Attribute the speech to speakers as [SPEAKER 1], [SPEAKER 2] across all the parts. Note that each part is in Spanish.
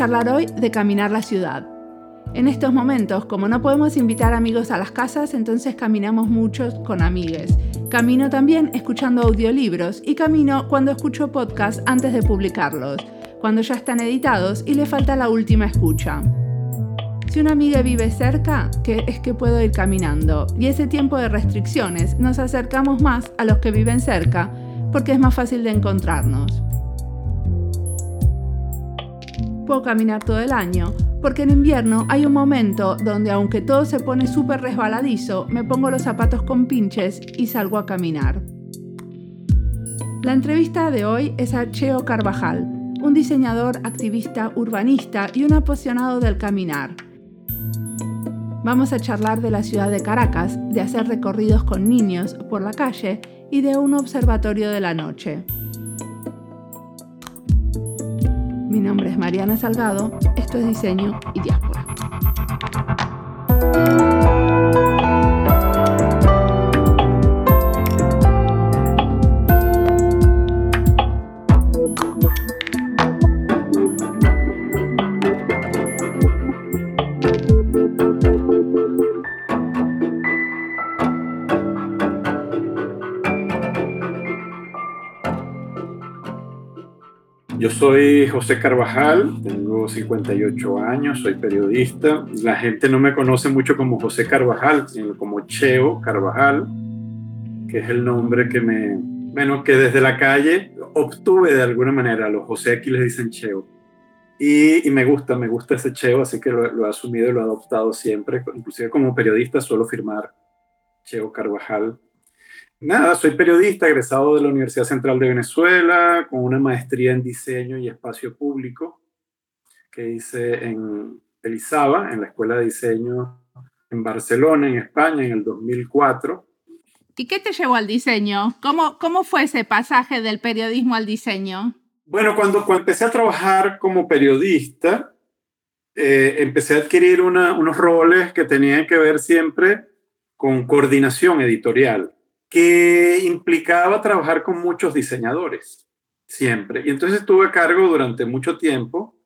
[SPEAKER 1] charlar hoy de caminar la ciudad. En estos momentos, como no podemos invitar amigos a las casas, entonces caminamos muchos con amigues. Camino también escuchando audiolibros y camino cuando escucho podcasts antes de publicarlos, cuando ya están editados y le falta la última escucha. Si una amiga vive cerca, que es que puedo ir caminando, y ese tiempo de restricciones nos acercamos más a los que viven cerca, porque es más fácil de encontrarnos. Puedo caminar todo el año, porque en invierno hay un momento donde aunque todo se pone súper resbaladizo, me pongo los zapatos con pinches y salgo a caminar. La entrevista de hoy es a Cheo Carvajal, un diseñador, activista, urbanista y un apasionado del caminar. Vamos a charlar de la ciudad de Caracas, de hacer recorridos con niños por la calle y de un observatorio de la noche. Mi nombre es Mariana Salgado, esto es Diseño y Diáspora.
[SPEAKER 2] Yo soy José Carvajal, tengo 58 años, soy periodista. La gente no me conoce mucho como José Carvajal, sino como Cheo Carvajal, que es el nombre que me, bueno, que desde la calle obtuve de alguna manera. los José aquí les dicen Cheo. Y, me gusta, me gusta ese Cheo, así que lo, lo he asumido y lo he adoptado siempre. Inclusive como periodista suelo firmar Cheo Carvajal Nada, soy periodista egresado de la Universidad Central de Venezuela con una maestría en diseño y espacio público que hice en Elizaba, en la Escuela de Diseño en Barcelona, en España, en el 2004.
[SPEAKER 1] ¿Y qué te llevó al diseño? ¿Cómo, cómo fue ese pasaje del periodismo al diseño?
[SPEAKER 2] Bueno, cuando, cuando empecé a trabajar como periodista, eh, empecé a adquirir unos roles que tenían que ver siempre con coordinación editorial que implicaba trabajar con muchos diseñadores, siempre. Y entonces estuve a cargo durante mucho tiempo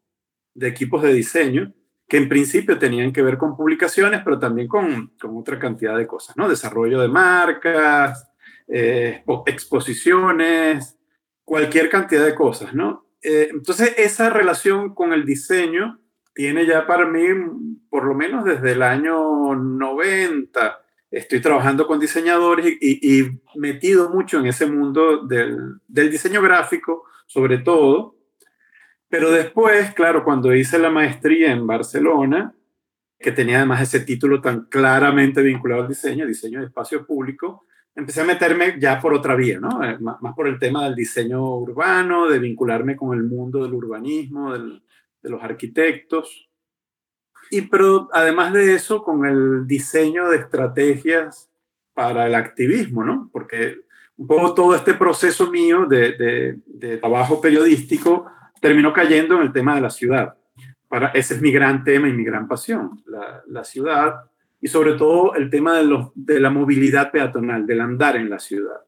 [SPEAKER 2] de equipos de diseño que en principio tenían que ver con publicaciones, pero también con, con otra cantidad de cosas, ¿no? Desarrollo de marcas, eh, exposiciones, cualquier cantidad de cosas, ¿no? Eh, entonces esa relación con el diseño tiene ya para mí, por lo menos desde el año 90, estoy trabajando con diseñadores y, metido mucho en ese mundo del, diseño gráfico, sobre todo. Pero después, claro, cuando hice la maestría en Barcelona, que tenía además ese título tan claramente vinculado al diseño, diseño de espacio público, empecé a meterme ya por otra vía, ¿no? Eh, más, por el tema del diseño urbano, de vincularme con el mundo del urbanismo, de los arquitectos. Y pero además de eso, con el diseño de estrategias para el activismo, ¿no? Porque un poco todo este proceso mío de, de, trabajo periodístico terminó cayendo en el tema de la ciudad. Para, ese es mi gran tema y mi gran pasión, la, la ciudad y sobre todo el tema de, los, de la movilidad peatonal, del andar en la ciudad.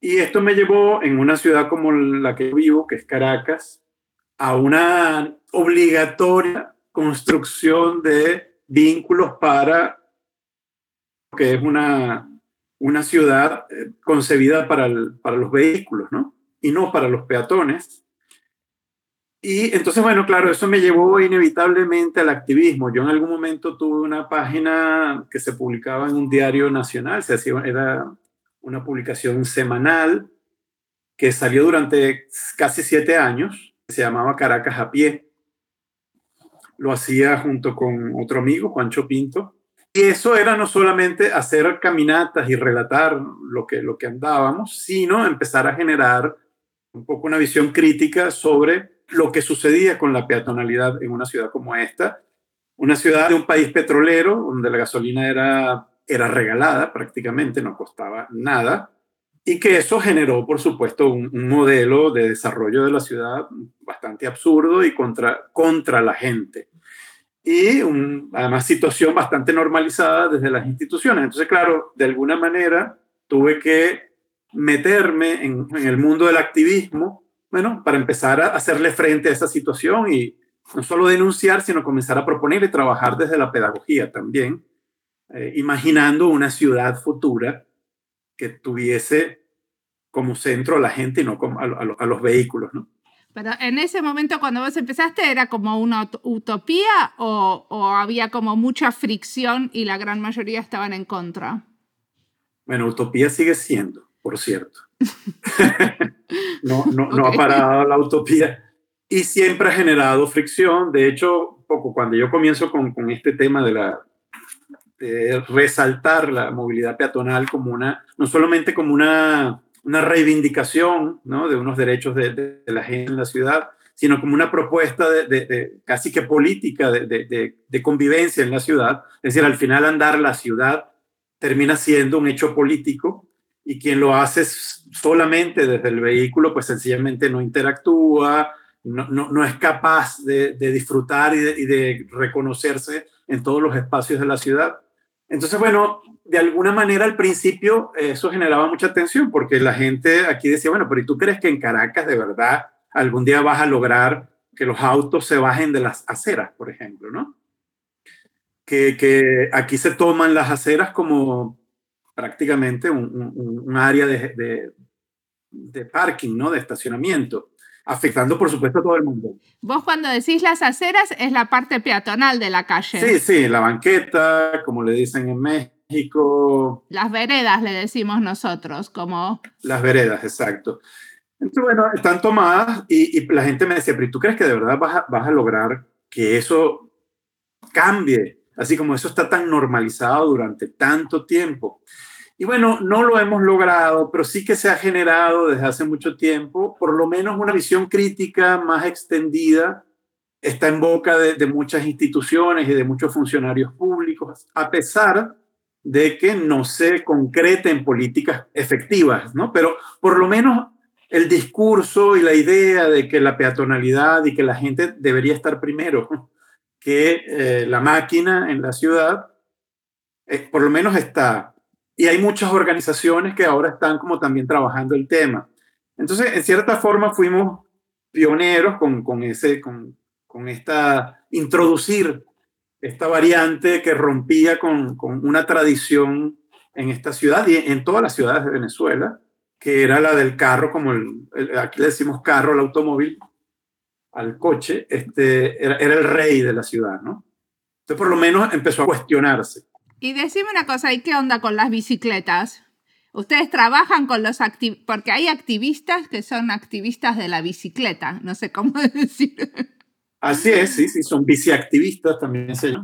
[SPEAKER 2] Y esto me llevó en una ciudad como la que vivo, que es Caracas, a una obligatoria construcción de vínculos para que es una, una ciudad eh, concebida para, para los vehículos, ¿no? Y no para los peatones. Y entonces, bueno, claro, eso me llevó inevitablemente al activismo. Yo en algún momento tuve una página que se publicaba en un diario nacional, se hacía, era una publicación semanal que salió durante casi siete años, se llamaba Caracas a pie lo hacía junto con otro amigo, Juancho Pinto. Y eso era no solamente hacer caminatas y relatar lo que, lo que andábamos, sino empezar a generar un poco una visión crítica sobre lo que sucedía con la peatonalidad en una ciudad como esta, una ciudad de un país petrolero, donde la gasolina era, era regalada prácticamente, no costaba nada, y que eso generó, por supuesto, un, modelo de desarrollo de la ciudad bastante absurdo y contra, contra la gente y un, además situación bastante normalizada desde las instituciones. Entonces, claro, de alguna manera tuve que meterme en, en, el mundo del activismo, bueno, para empezar a hacerle frente a esa situación y, no solo denunciar, sino comenzar a proponer y trabajar desde la pedagogía también, eh, imaginando una ciudad futura que tuviese como centro a la gente y no como a, los vehículos, ¿no?
[SPEAKER 1] Pero en ese momento cuando vos empezaste, ¿era como una utopía o, o, había como mucha fricción y la gran mayoría estaban en contra?
[SPEAKER 2] Bueno, utopía sigue siendo, por cierto. no, no, no ha parado la utopía y siempre ha generado fricción. De hecho, poco cuando yo comienzo con, con este tema de la de resaltar la movilidad peatonal como una, no solamente como una, una reivindicación ¿no? de unos derechos de, de, la gente en la ciudad, sino como una propuesta de, de casi que política de, convivencia en la ciudad. Es decir, al final andar la ciudad termina siendo un hecho político y quien lo hace solamente desde el vehículo, pues sencillamente no interactúa, no, no, no es capaz de, disfrutar y, y de reconocerse en todos los espacios de la ciudad. Entonces, bueno, de alguna manera al principio eso generaba mucha tensión porque la gente aquí decía, bueno, pero ¿y tú crees que en Caracas de verdad algún día vas a lograr que los autos se bajen de las aceras, por ejemplo, ¿no? Que, aquí se toman las aceras como prácticamente un, área de, de, de, parking, ¿no? De estacionamiento afectando por supuesto a todo el mundo.
[SPEAKER 1] Vos cuando decís las aceras es la parte peatonal de la calle.
[SPEAKER 2] Sí, sí, la banqueta, como le dicen en México.
[SPEAKER 1] Las veredas le decimos nosotros, como...
[SPEAKER 2] Las veredas, exacto. Entonces, bueno, están tomadas y, y la gente me decía, pero ¿tú crees que de verdad vas a, vas a lograr que eso cambie? Así como eso está tan normalizado durante tanto tiempo. Y bueno, no lo hemos logrado, pero sí que se ha generado desde hace mucho tiempo, por lo menos una visión crítica más extendida, está en boca de, muchas instituciones y de muchos funcionarios públicos, a pesar de que no se concreten políticas efectivas, ¿no? Pero por lo menos el discurso y la idea de que la peatonalidad y que la gente debería estar primero que eh, la máquina en la ciudad, eh, por lo menos está y hay muchas organizaciones que ahora están como también trabajando el tema. Entonces, en cierta forma fuimos pioneros con, con ese, con, con, esta, introducir esta variante que rompía con, con una tradición en esta ciudad y en todas las ciudades de Venezuela, que era la del carro, como el, aquí le decimos carro al automóvil, al coche, este, era, era, el rey de la ciudad, ¿no? Entonces, por lo menos empezó a cuestionarse.
[SPEAKER 1] Y decime una cosa, ¿y qué onda con las bicicletas? Ustedes trabajan con los activistas, porque hay activistas que son activistas de la bicicleta, no sé cómo decir.
[SPEAKER 2] Así es, sí, sí, son biciactivistas también se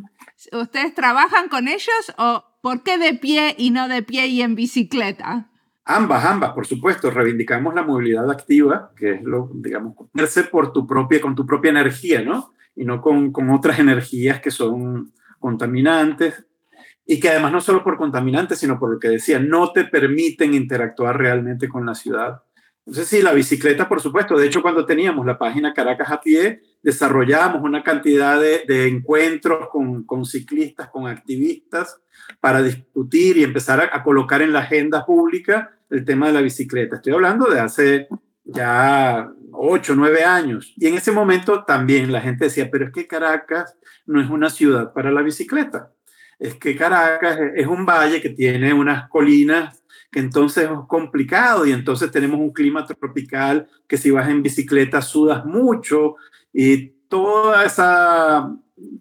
[SPEAKER 1] ¿Ustedes trabajan con ellos o por qué de pie y no de pie y en bicicleta?
[SPEAKER 2] Ambas, ambas, por supuesto. Reivindicamos la movilidad activa, que es lo, digamos, ponerse por tu propia, con tu propia energía, ¿no? Y no con, con otras energías que son contaminantes y que además no solo por contaminantes, sino por lo que decía, no te permiten interactuar realmente con la ciudad. Entonces, sí, la bicicleta, por supuesto. De hecho, cuando teníamos la página Caracas a pie, desarrollamos una cantidad de, de encuentros con, con, ciclistas, con activistas, para discutir y empezar a, a, colocar en la agenda pública el tema de la bicicleta. Estoy hablando de hace ya ocho, nueve años. Y en ese momento también la gente decía, pero es que Caracas no es una ciudad para la bicicleta es que Caracas es un valle que tiene unas colinas que entonces es complicado y entonces tenemos un clima tropical que si vas en bicicleta sudas mucho y toda esa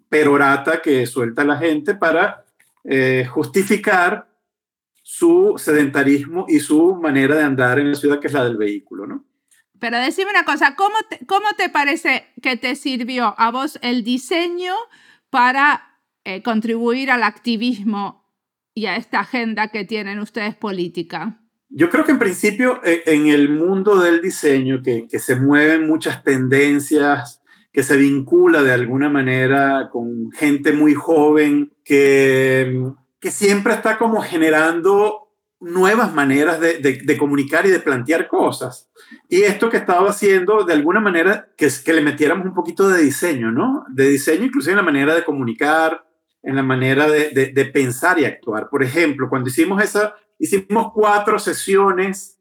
[SPEAKER 2] perorata que suelta la gente para eh, justificar su sedentarismo y su manera de andar en la ciudad, que es la del vehículo, ¿no?
[SPEAKER 1] Pero decime una cosa, ¿cómo te, cómo te parece que te sirvió a vos el diseño para eh, contribuir al activismo y a esta agenda que tienen ustedes política?
[SPEAKER 2] Yo creo que en principio eh, en el mundo del diseño, que, que se mueven muchas tendencias, que se vincula de alguna manera con gente muy joven, que, que siempre está como generando nuevas maneras de, de, comunicar y de plantear cosas. Y esto que estaba haciendo, de alguna manera, que, que le metiéramos un poquito de diseño, ¿no? De diseño, inclusive en la manera de comunicar, en la manera de, de, pensar y actuar. Por ejemplo, cuando hicimos esa, hicimos cuatro sesiones,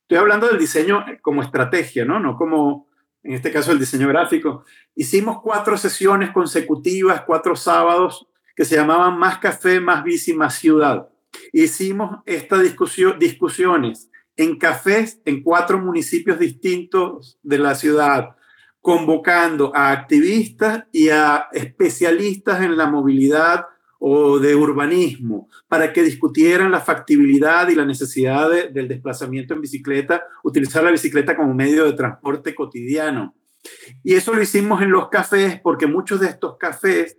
[SPEAKER 2] estoy hablando del diseño como estrategia, ¿no? No como, en este caso el diseño gráfico. Hicimos cuatro sesiones consecutivas, cuatro sábados, que se llamaban Más Café, Más Bici, Más Ciudad. Hicimos estas discusión, discusiones en cafés en cuatro municipios distintos de la ciudad, convocando a activistas y a especialistas en la movilidad o de urbanismo para que discutieran la factibilidad y la necesidad del desplazamiento en bicicleta, utilizar la bicicleta como medio de transporte cotidiano. Y eso lo hicimos en los cafés porque muchos de estos cafés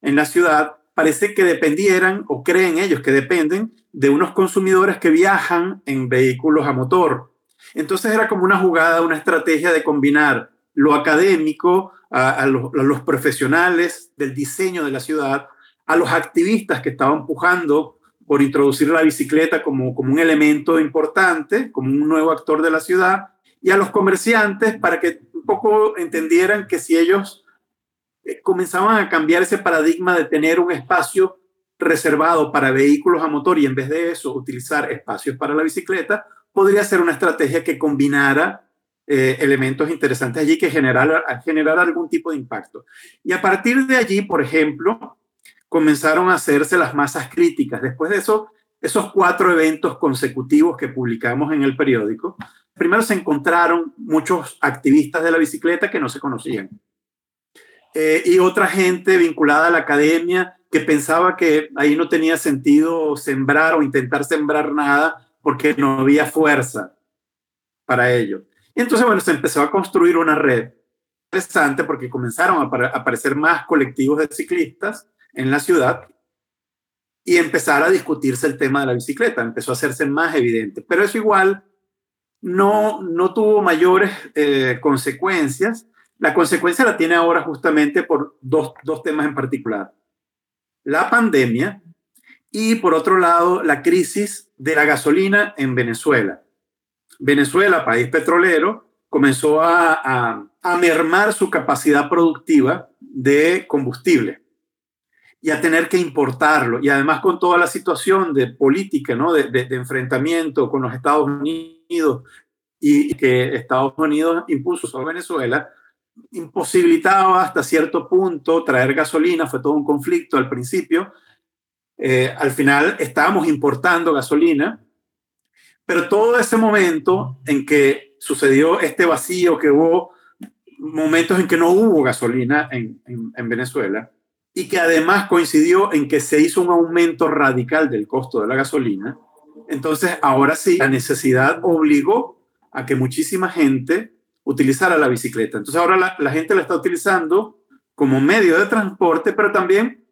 [SPEAKER 2] en la ciudad parece que dependieran o creen ellos que dependen de unos consumidores que viajan en vehículos a motor. Entonces era como una jugada, una estrategia de combinar lo académico a, los, profesionales del diseño de la ciudad, a los activistas que estaban empujando por introducir la bicicleta como, como un elemento importante, como un nuevo actor de la ciudad, y a los comerciantes para que un poco entendieran que si ellos eh, comenzaban a cambiar ese paradigma de tener un espacio reservado para vehículos a motor y en vez de eso utilizar espacios para la bicicleta, podría ser una estrategia que combinara eh, elementos interesantes allí que generara, generar algún tipo de impacto. Y a partir de allí, por ejemplo, comenzaron a hacerse las masas críticas. Después de eso, esos cuatro eventos consecutivos que publicamos en el periódico, primero se encontraron muchos activistas de la bicicleta que no se conocían. Eh, y otra gente vinculada a la academia que pensaba que ahí no tenía sentido sembrar o intentar sembrar nada porque no había fuerza para ello. Entonces, bueno, se empezó a construir una red interesante porque comenzaron a aparecer más colectivos de ciclistas en la ciudad y empezar a discutirse el tema de la bicicleta, empezó a hacerse más evidente. Pero eso igual no, no tuvo mayores eh, consecuencias la consecuencia la tiene ahora justamente por dos, temas en particular. La pandemia y por otro lado la crisis de la gasolina en Venezuela. Venezuela, país petrolero, comenzó a, mermar su capacidad productiva de combustible y a tener que importarlo. Y además con toda la situación de política, ¿no? de, de enfrentamiento con los Estados Unidos y que Estados Unidos impuso sobre Venezuela, imposibilitaba hasta cierto punto traer gasolina, fue todo un conflicto al principio. Eh, al final estábamos importando gasolina, pero todo ese momento en que sucedió este vacío, que hubo momentos en que no hubo gasolina en, en Venezuela, y que además coincidió en que se hizo un aumento radical del costo de la gasolina, entonces ahora sí, la necesidad obligó a que muchísima gente utilizar a la bicicleta. Entonces ahora la, gente la está utilizando como medio de transporte, pero también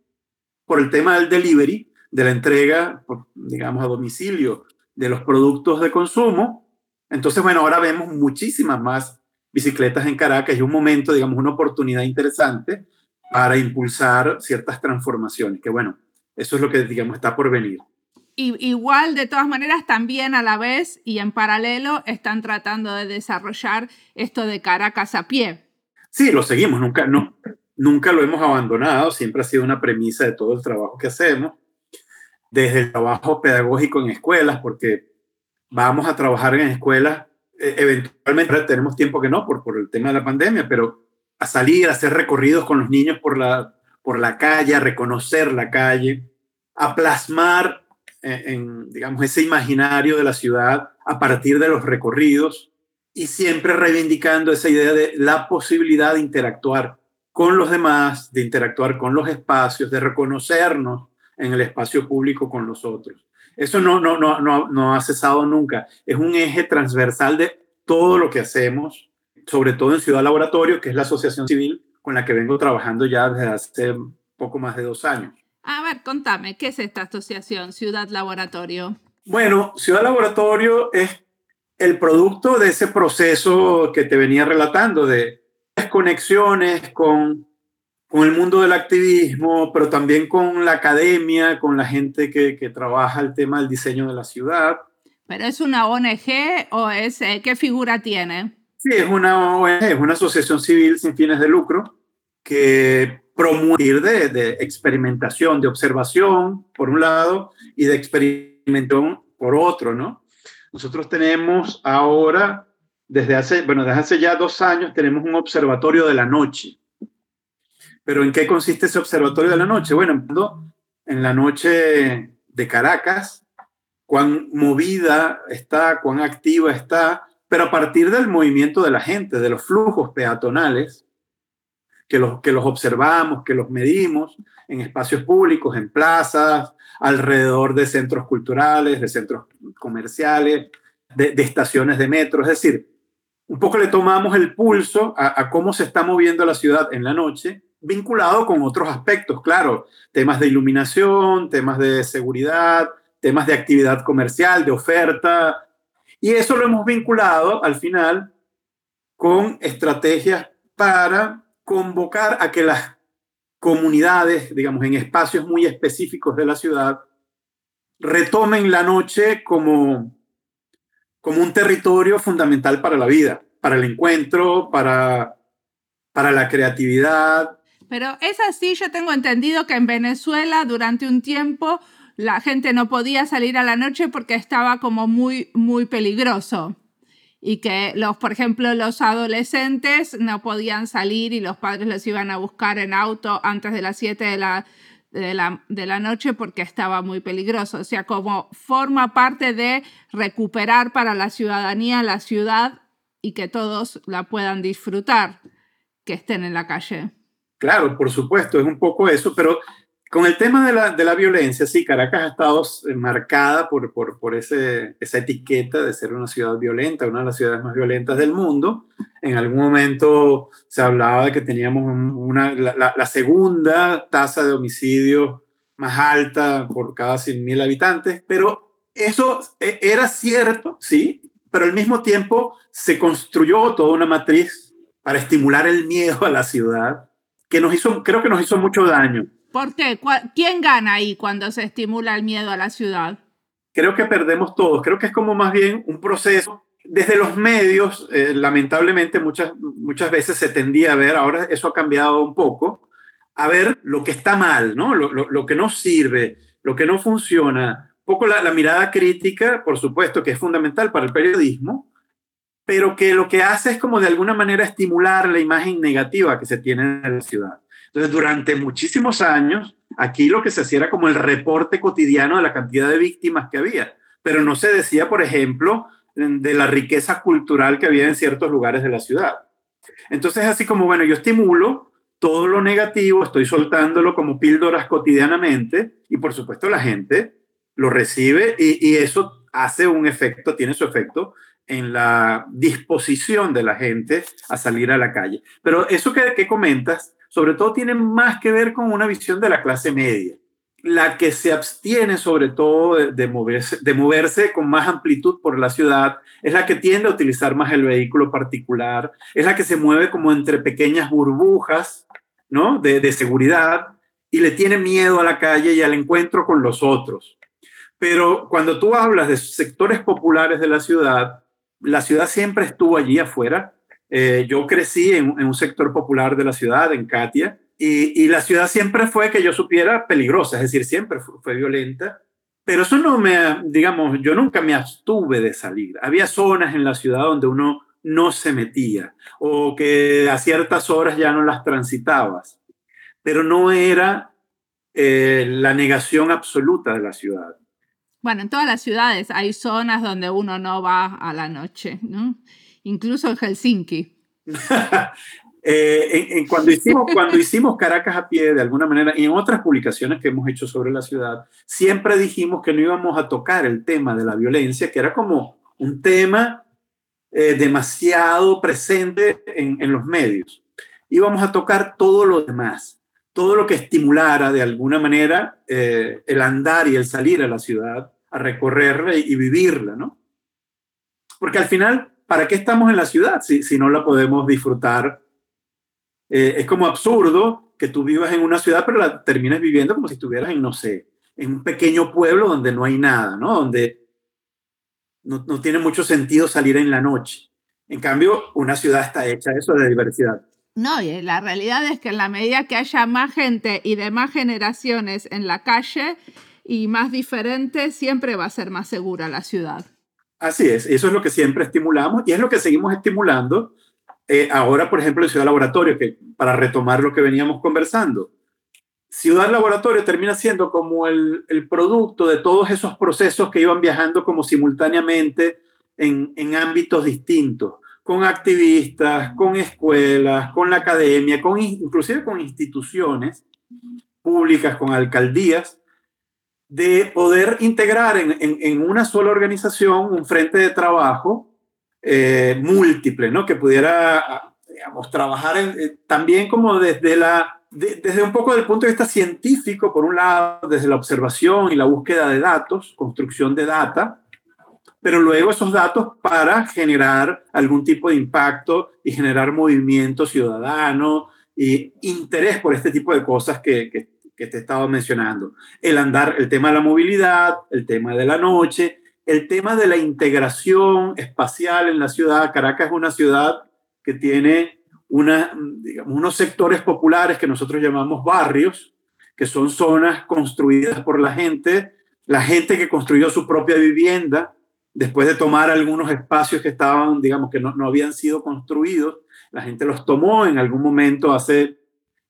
[SPEAKER 2] por el tema del delivery, de la entrega, digamos, a domicilio de los productos de consumo. Entonces, bueno, ahora vemos muchísimas más bicicletas en Caracas y un momento, digamos, una oportunidad interesante para impulsar ciertas transformaciones, que bueno, eso es lo que, digamos, está por venir.
[SPEAKER 1] Y, igual, de todas maneras, también a la vez y en paralelo están tratando de desarrollar esto de Caracas a pie.
[SPEAKER 2] Sí, lo seguimos, nunca, no, nunca lo hemos abandonado, siempre ha sido una premisa de todo el trabajo que hacemos, desde el trabajo pedagógico en escuelas, porque vamos a trabajar en escuelas, e, eventualmente tenemos tiempo que no por, por el tema de la pandemia, pero a salir, a hacer recorridos con los niños por la, por la calle, a reconocer la calle, a plasmar en, digamos, ese imaginario de la ciudad a partir de los recorridos y siempre reivindicando esa idea de la posibilidad de interactuar con los demás, de interactuar con los espacios, de reconocernos en el espacio público con los otros. Eso no, no, no, no, no ha cesado nunca. Es un eje transversal de todo lo que hacemos, sobre todo en Ciudad Laboratorio, que es la asociación civil con la que vengo trabajando ya desde hace poco más de dos años.
[SPEAKER 1] A ver, contame, ¿qué es esta asociación Ciudad Laboratorio?
[SPEAKER 2] Bueno, Ciudad Laboratorio es el producto de ese proceso que te venía relatando, de conexiones con, con el mundo del activismo, pero también con la academia, con la gente que, que trabaja el tema del diseño de la ciudad.
[SPEAKER 1] ¿Pero es una ONG o es eh, qué figura tiene?
[SPEAKER 2] Sí, es una ONG, es una asociación civil sin fines de lucro que promover de, de, experimentación, de observación, por un lado, y de experimentación por otro, ¿no? Nosotros tenemos ahora desde hace, bueno, desde hace ya dos años tenemos un observatorio de la noche. Pero ¿en qué consiste ese observatorio de la noche? Bueno, en la noche de Caracas, cuán movida está, cuán activa está, pero a partir del movimiento de la gente, de los flujos peatonales, que los, que los observamos, que los medimos en espacios públicos, en plazas, alrededor de centros culturales, de centros comerciales, de, estaciones de metro. Es decir, un poco le tomamos el pulso a, a, cómo se está moviendo la ciudad en la noche, vinculado con otros aspectos, claro, temas de iluminación, temas de seguridad, temas de actividad comercial, de oferta, y eso lo hemos vinculado al final con estrategias para convocar a que las comunidades, digamos, en espacios muy específicos de la ciudad, retomen la noche como, como un territorio fundamental para la vida, para el encuentro, para, para la creatividad.
[SPEAKER 1] Pero es así, yo tengo entendido que en Venezuela durante un tiempo la gente no podía salir a la noche porque estaba como muy, muy peligroso. Y que los, por ejemplo, los adolescentes no podían salir y los padres los iban a buscar en auto antes de las 7 de la, de la, de la noche porque estaba muy peligroso. O sea, como forma parte de recuperar para la ciudadanía la ciudad y que todos la puedan disfrutar, que estén en la calle.
[SPEAKER 2] Claro, por supuesto, es un poco eso, pero con el tema de la, de la, violencia, sí, Caracas ha estado eh, marcada por, por, por ese, esa etiqueta de ser una ciudad violenta, una de las ciudades más violentas del mundo. En algún momento se hablaba de que teníamos una, la, la segunda tasa de homicidio más alta por cada 100.000 habitantes, pero eso e, era cierto, sí, pero al mismo tiempo se construyó toda una matriz para estimular el miedo a la ciudad, que nos hizo, creo que nos hizo mucho daño.
[SPEAKER 1] ¿Por qué? ¿Quién gana ahí cuando se estimula el miedo a la ciudad?
[SPEAKER 2] Creo que perdemos todos. Creo que es como más bien un proceso. Desde los medios, eh, lamentablemente muchas, muchas veces se tendía a ver, ahora eso ha cambiado un poco, a ver lo que está mal, ¿no? Lo, lo, lo que no sirve, lo que no funciona. Un poco la, la mirada crítica, por supuesto, que es fundamental para el periodismo, pero que lo que hace es como de alguna manera estimular la imagen negativa que se tiene de la ciudad. Entonces, durante muchísimos años, aquí lo que se hacía era como el reporte cotidiano de la cantidad de víctimas que había, pero no se decía, por ejemplo, de la riqueza cultural que había en ciertos lugares de la ciudad. Entonces, así como, bueno, yo estimulo todo lo negativo, estoy soltándolo como píldoras cotidianamente y por supuesto la gente lo recibe y, eso hace un efecto, tiene su efecto en la disposición de la gente a salir a la calle. Pero eso que, que comentas sobre todo tiene más que ver con una visión de la clase media, la que se abstiene sobre todo de, moverse, de moverse con más amplitud por la ciudad, es la que tiende a utilizar más el vehículo particular, es la que se mueve como entre pequeñas burbujas ¿no? de, de seguridad y le tiene miedo a la calle y al encuentro con los otros. Pero cuando tú hablas de sectores populares de la ciudad, la ciudad siempre estuvo allí afuera eh, yo crecí en, un sector popular de la ciudad, en Katia, y, la ciudad siempre fue que yo supiera peligrosa, es decir, siempre fue, violenta. Pero eso no me, digamos, yo nunca me abstuve de salir. Había zonas en la ciudad donde uno no se metía o que a ciertas horas ya no las transitabas, pero no era eh, la negación absoluta de la ciudad.
[SPEAKER 1] Bueno, en todas las ciudades hay zonas donde uno no va a la noche, ¿no? Incluso en Helsinki.
[SPEAKER 2] Eh, cuando, hicimos, cuando hicimos Caracas a pie, de alguna manera, y en otras publicaciones que hemos hecho sobre la ciudad, siempre dijimos que no íbamos a tocar el tema de la violencia, que era como un tema eh, demasiado presente en, en los medios. Íbamos a tocar todo lo demás, todo lo que estimulara de alguna manera eh, el andar y el salir a la ciudad, a recorrerla y, y vivirla, ¿no? Porque al final ¿para qué estamos en la ciudad si, si no la podemos disfrutar? Eh, es como absurdo que tú vivas en una ciudad, pero la termines viviendo como si estuvieras en, no sé, en un pequeño pueblo donde no hay nada, ¿no? Donde no, no tiene mucho sentido salir en la noche. En cambio, una ciudad está hecha eso de diversidad.
[SPEAKER 1] No, y la realidad es que en la medida que haya más gente y de más generaciones en la calle y más diferentes, siempre va a ser más segura la ciudad.
[SPEAKER 2] Así es, eso es lo que siempre estimulamos y es lo que seguimos estimulando eh, ahora, por ejemplo, en Ciudad Laboratorio, que para retomar lo que veníamos conversando. Ciudad Laboratorio termina siendo como el, producto de todos esos procesos que iban viajando como simultáneamente en, en ámbitos distintos, con activistas, con escuelas, con la academia, con, inclusive con instituciones públicas, con alcaldías, de poder integrar en, en, una sola organización un frente de trabajo eh, múltiple, ¿no? Que pudiera, digamos, trabajar eh, también como desde la, desde un poco del punto de vista científico, por un lado, desde la observación y la búsqueda de datos, construcción de data, pero luego esos datos para generar algún tipo de impacto y generar movimiento ciudadano y interés por este tipo de cosas que, que te estaba mencionando. El andar, el tema de la movilidad, el tema de la noche, el tema de la integración espacial en la ciudad. Caracas es una ciudad que tiene una, digamos, unos sectores populares que nosotros llamamos barrios, que son zonas construidas por la gente, la gente que construyó su propia vivienda, después de tomar algunos espacios que estaban, digamos, que no, no habían sido construidos, la gente los tomó en algún momento hace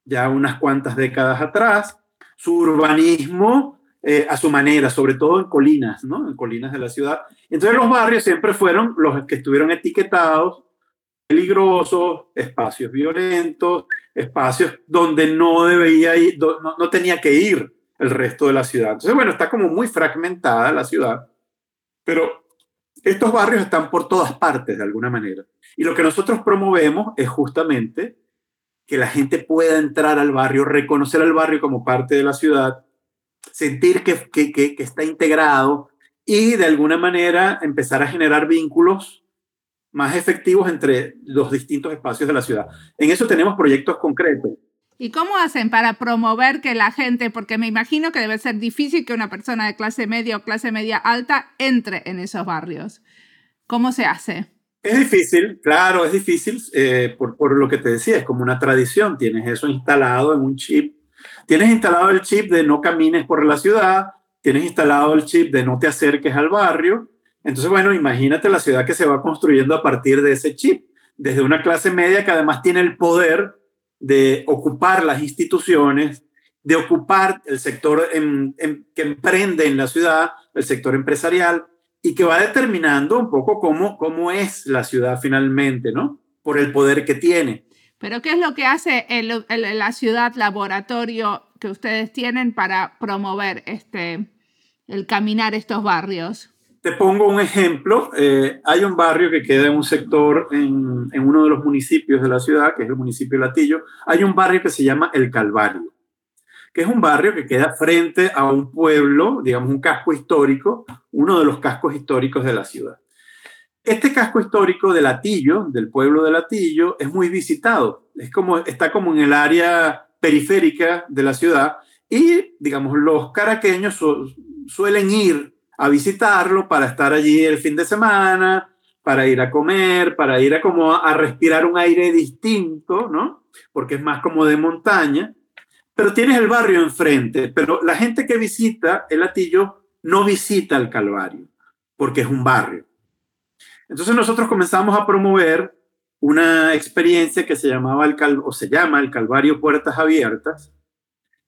[SPEAKER 2] ya unas cuantas décadas atrás, su urbanismo eh, a su manera, sobre todo en colinas, ¿no? En colinas de la ciudad. Entonces los barrios siempre fueron los que estuvieron etiquetados, peligrosos, espacios violentos, espacios donde no debía ir, no, no tenía que ir el resto de la ciudad. Entonces, bueno, está como muy fragmentada la ciudad, pero estos barrios están por todas partes de alguna manera. Y lo que nosotros promovemos es justamente que la gente pueda entrar al barrio, reconocer al barrio como parte de la ciudad, sentir que, que, que, está integrado y de alguna manera empezar a generar vínculos más efectivos entre los distintos espacios de la ciudad. En eso tenemos proyectos concretos.
[SPEAKER 1] ¿Y cómo hacen para promover que la gente, porque me imagino que debe ser difícil que una persona de clase media o clase media alta entre en esos barrios? ¿Cómo se hace?
[SPEAKER 2] Es difícil, claro, es difícil eh, por, por, lo que te decía, es como una tradición, tienes eso instalado en un chip, tienes instalado el chip de no camines por la ciudad, tienes instalado el chip de no te acerques al barrio, entonces bueno, imagínate la ciudad que se va construyendo a partir de ese chip, desde una clase media que además tiene el poder de ocupar las instituciones, de ocupar el sector que emprende en la ciudad, el sector empresarial, y que va determinando un poco cómo, cómo es la ciudad finalmente, ¿no? Por el poder que tiene.
[SPEAKER 1] Pero ¿qué es lo que hace el, la ciudad laboratorio que ustedes tienen para promover este, el caminar estos barrios?
[SPEAKER 2] Te pongo un ejemplo. Eh, hay un barrio que queda en un sector, en, en, uno de los municipios de la ciudad, que es el municipio de Latillo. Hay un barrio que se llama El Calvario, que es un barrio que queda frente a un pueblo, digamos un casco histórico, uno de los cascos históricos de la ciudad. Este casco histórico de Latillo, del pueblo de Latillo, es muy visitado. Es como, está como en el área periférica de la ciudad y, digamos, los caraqueños suelen ir a visitarlo para estar allí el fin de semana, para ir a comer, para ir a como a respirar un aire distinto, ¿no? Porque es más como de montaña. Pero tienes el barrio enfrente, pero la gente que visita el Atillo no visita el Calvario, porque es un barrio. Entonces nosotros comenzamos a promover una experiencia que se llamaba el Cal o se llama el Calvario Puertas Abiertas,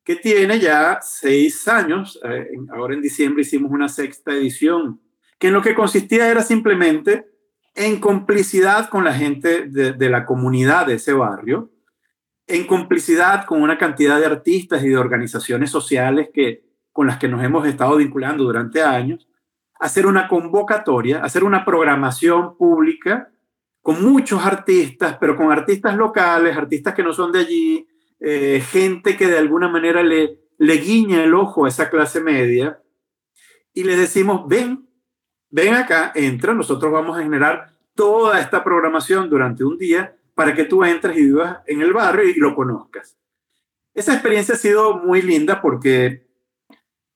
[SPEAKER 2] que tiene ya seis años. Eh, ahora en diciembre hicimos una sexta edición, que en lo que consistía era simplemente en complicidad con la gente de, de la comunidad de ese barrio, en complicidad con una cantidad de artistas y de organizaciones sociales que, con las que nos hemos estado vinculando durante años, hacer una convocatoria, hacer una programación pública con muchos artistas, pero con artistas locales, artistas que no son de allí, eh, gente que de alguna manera le, le guiña el ojo a esa clase media. Y le decimos, ven, ven acá, entra, nosotros vamos a generar toda esta programación durante un día para que tú entres y vivas en el barrio y lo conozcas. Esa experiencia ha sido muy linda porque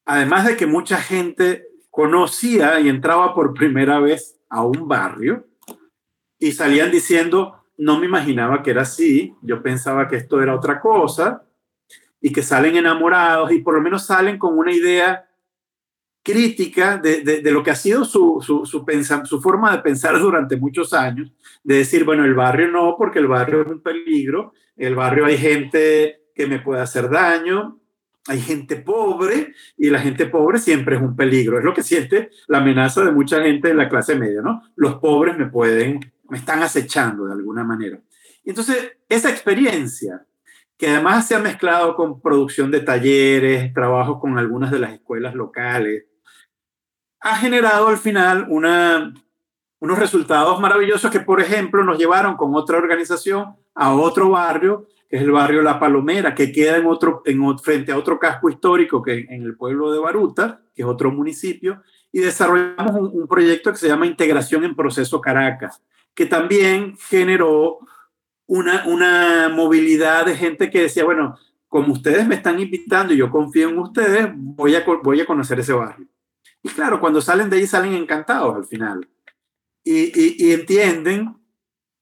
[SPEAKER 2] además de que mucha gente conocía y entraba por primera vez a un barrio y salían diciendo, no me imaginaba que era así, yo pensaba que esto era otra cosa, y que salen enamorados y por lo menos salen con una idea crítica de, lo que ha sido su, su, su, forma de pensar durante muchos años, de decir, bueno, el barrio no, porque el barrio es un peligro, el barrio hay gente que me puede hacer daño, hay gente pobre y la gente pobre siempre es un peligro. Es lo que siente la amenaza de mucha gente de la clase media, ¿no? Los pobres me pueden, me están acechando de alguna manera. Entonces, esa experiencia, que además se ha mezclado con producción de talleres, trabajo con algunas de las escuelas locales, ha generado al final unos resultados maravillosos que, por ejemplo, nos llevaron con otra organización a otro barrio, que es el barrio La Palomera, que queda en otro, en, frente a otro casco histórico que en el pueblo de Baruta, que es otro municipio, y desarrollamos un, un proyecto que se llama Integración en Proceso Caracas, que también generó una, una movilidad de gente que decía, bueno, como ustedes me están invitando y yo confío en ustedes, voy a, voy a conocer ese barrio. Y claro, cuando salen de ahí salen encantados al final. Y, entienden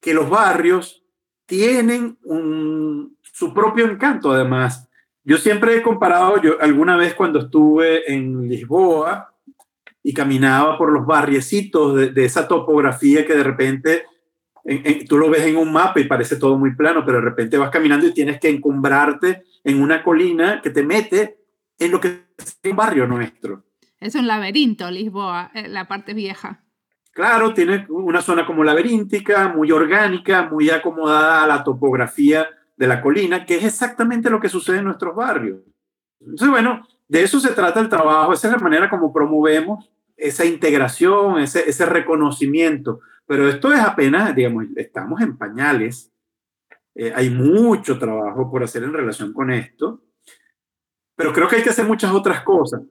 [SPEAKER 2] que los barrios tienen un, su propio encanto además. Yo siempre he comparado, yo alguna vez cuando estuve en Lisboa y caminaba por los barriecitos de, de esa topografía que de repente tú lo ves en un mapa y parece todo muy plano, pero de repente vas caminando y tienes que encumbrarte en una colina que te mete en lo que es un barrio nuestro.
[SPEAKER 1] Es un laberinto, Lisboa, eh, la parte vieja.
[SPEAKER 2] Claro, tiene una zona como laberíntica, muy orgánica, muy acomodada a la topografía de la colina, que es exactamente lo que sucede en nuestros barrios. Entonces, bueno, de eso se trata el trabajo, esa es la manera como promovemos esa integración, ese, reconocimiento. Pero esto es apenas, digamos, estamos en pañales, eh, hay mucho trabajo por hacer en relación con esto, pero creo que hay que hacer muchas otras cosas.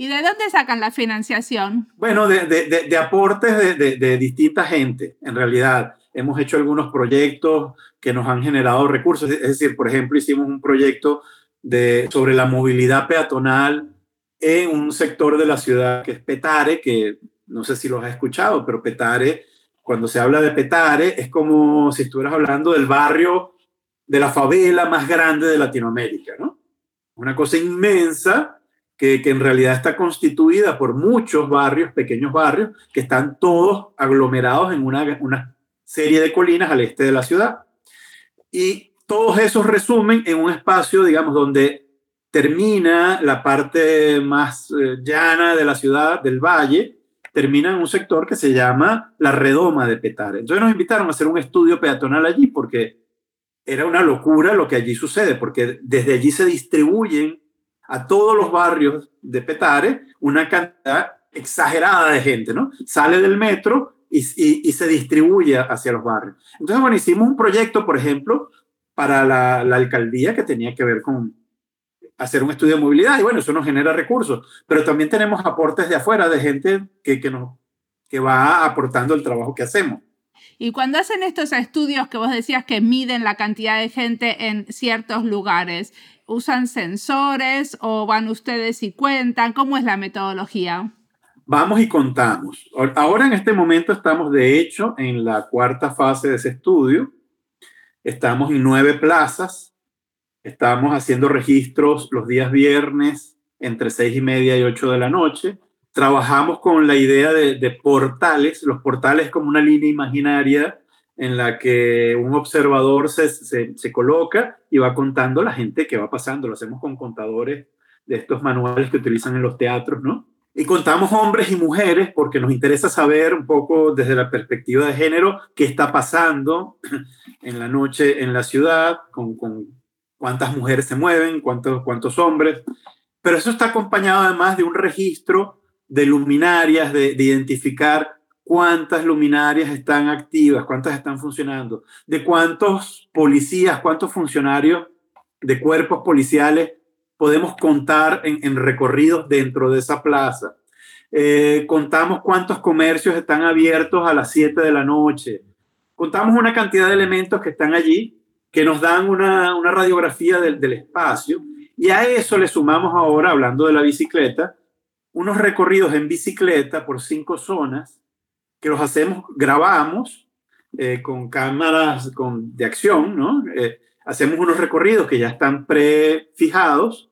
[SPEAKER 1] ¿Y de dónde sacan la financiación?
[SPEAKER 2] Bueno, de, de, de aportes de, de, distinta gente, en realidad. Hemos hecho algunos proyectos que nos han generado recursos. Es decir, por ejemplo, hicimos un proyecto de, sobre la movilidad peatonal en un sector de la ciudad que es Petare, que no sé si los has escuchado, pero Petare, cuando se habla de Petare, es como si estuvieras hablando del barrio de la favela más grande de Latinoamérica, ¿no? Una cosa inmensa que, en realidad está constituida por muchos barrios, pequeños barrios, que están todos aglomerados en una, una serie de colinas al este de la ciudad. Y todos esos resumen en un espacio, digamos, donde termina la parte más eh, llana de la ciudad, del valle, termina en un sector que se llama la redoma de Petare. Entonces nos invitaron a hacer un estudio peatonal allí porque era una locura lo que allí sucede, porque desde allí se distribuyen a todos los barrios de Petare una cantidad exagerada de gente, ¿no? Sale del metro y, y, se distribuye hacia los barrios. Entonces, bueno, hicimos un proyecto, por ejemplo, para la, la alcaldía que tenía que ver con hacer un estudio de movilidad y bueno, eso nos genera recursos, pero también tenemos aportes de afuera, de gente que, que, nos, que va aportando el trabajo que hacemos.
[SPEAKER 1] Y cuando hacen estos estudios que vos decías que miden la cantidad de gente en ciertos lugares, ¿Usan sensores o van ustedes y cuentan? ¿Cómo es la metodología?
[SPEAKER 2] Vamos y contamos. Ahora en este momento estamos de hecho en la cuarta fase de ese estudio. Estamos en nueve plazas. Estamos haciendo registros los días viernes entre seis y media y ocho de la noche. Trabajamos con la idea de, de portales, los portales como una línea imaginaria en la que un observador se, se, coloca y va contando la gente que va pasando. Lo hacemos con contadores de estos manuales que utilizan en los teatros, ¿no? Y contamos hombres y mujeres porque nos interesa saber un poco desde la perspectiva de género qué está pasando en la noche en la ciudad, con, con cuántas mujeres se mueven, cuántos, cuántos hombres. Pero eso está acompañado además de un registro de luminarias, de, de identificar cuántas luminarias están activas, cuántas están funcionando, de cuántos policías, cuántos funcionarios de cuerpos policiales podemos contar en, recorridos dentro de esa plaza. Eh, contamos cuántos comercios están abiertos a las 7 de la noche. Contamos una cantidad de elementos que están allí que nos dan una, radiografía del, del espacio y a eso le sumamos ahora, hablando de la bicicleta, unos recorridos en bicicleta por cinco zonas que los hacemos, grabamos eh, con cámaras con, de acción, ¿no? Eh, hacemos unos recorridos que ya están prefijados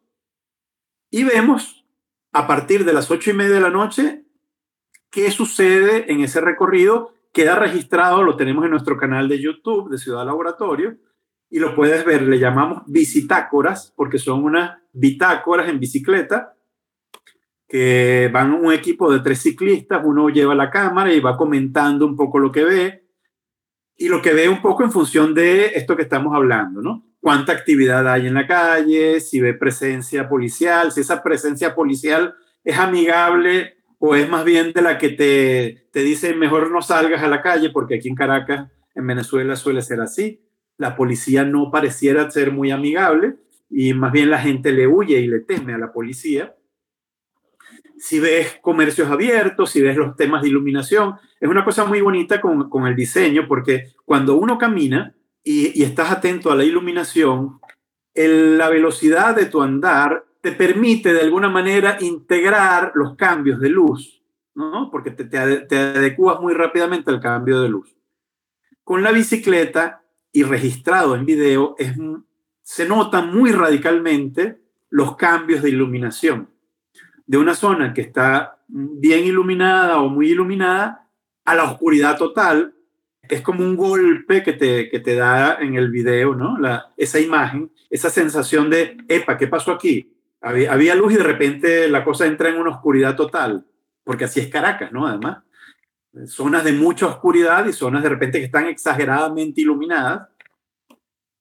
[SPEAKER 2] y vemos a partir de las ocho y media de la noche, qué sucede en ese recorrido. Queda registrado, lo tenemos en nuestro canal de YouTube de Ciudad Laboratorio y lo puedes ver. Le llamamos bicitácoras porque son unas bitácoras en bicicleta que van un equipo de tres ciclistas, uno lleva la cámara y va comentando un poco lo que ve y lo que ve un poco en función de esto que estamos hablando, ¿no? Cuánta actividad hay en la calle, si ve presencia policial, si esa presencia policial es amigable o es más bien de la que te, te dice mejor no salgas a la calle, porque aquí en Caracas, en Venezuela suele ser así. La policía no pareciera ser muy amigable y más bien la gente le huye y le teme a la policía si ves comercios abiertos, si ves los temas de iluminación, es una cosa muy bonita con, con el diseño, porque cuando uno camina y, estás atento a la iluminación, la velocidad de tu andar te permite de alguna manera integrar los cambios de luz, ¿no? Porque te, te, adecuas muy rápidamente al cambio de luz. Con la bicicleta y registrado en video, se notan muy radicalmente los cambios de iluminación de una zona que está bien iluminada o muy iluminada a la oscuridad total, es como un golpe que te, que te da en el video, ¿no? La, esa imagen, esa sensación de, epa, ¿qué pasó aquí? Había, había, luz y de repente la cosa entra en una oscuridad total, porque así es Caracas, ¿no? Además, zonas de mucha oscuridad y zonas de repente que están exageradamente iluminadas.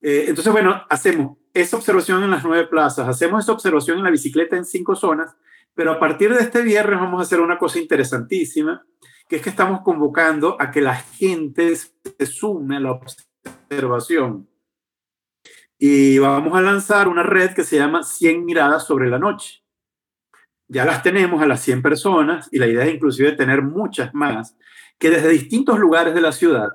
[SPEAKER 2] Eh, entonces, bueno, hacemos esa observación en las nueve plazas, hacemos esa observación en la bicicleta en cinco zonas pero a partir de este viernes vamos a hacer una cosa interesantísima, que es que estamos convocando a que la gente se sume a la observación. Y vamos a lanzar una red que se llama 100 miradas sobre la noche. Ya las tenemos a las 100 personas y la idea es inclusive tener muchas más, que desde distintos lugares de la ciudad,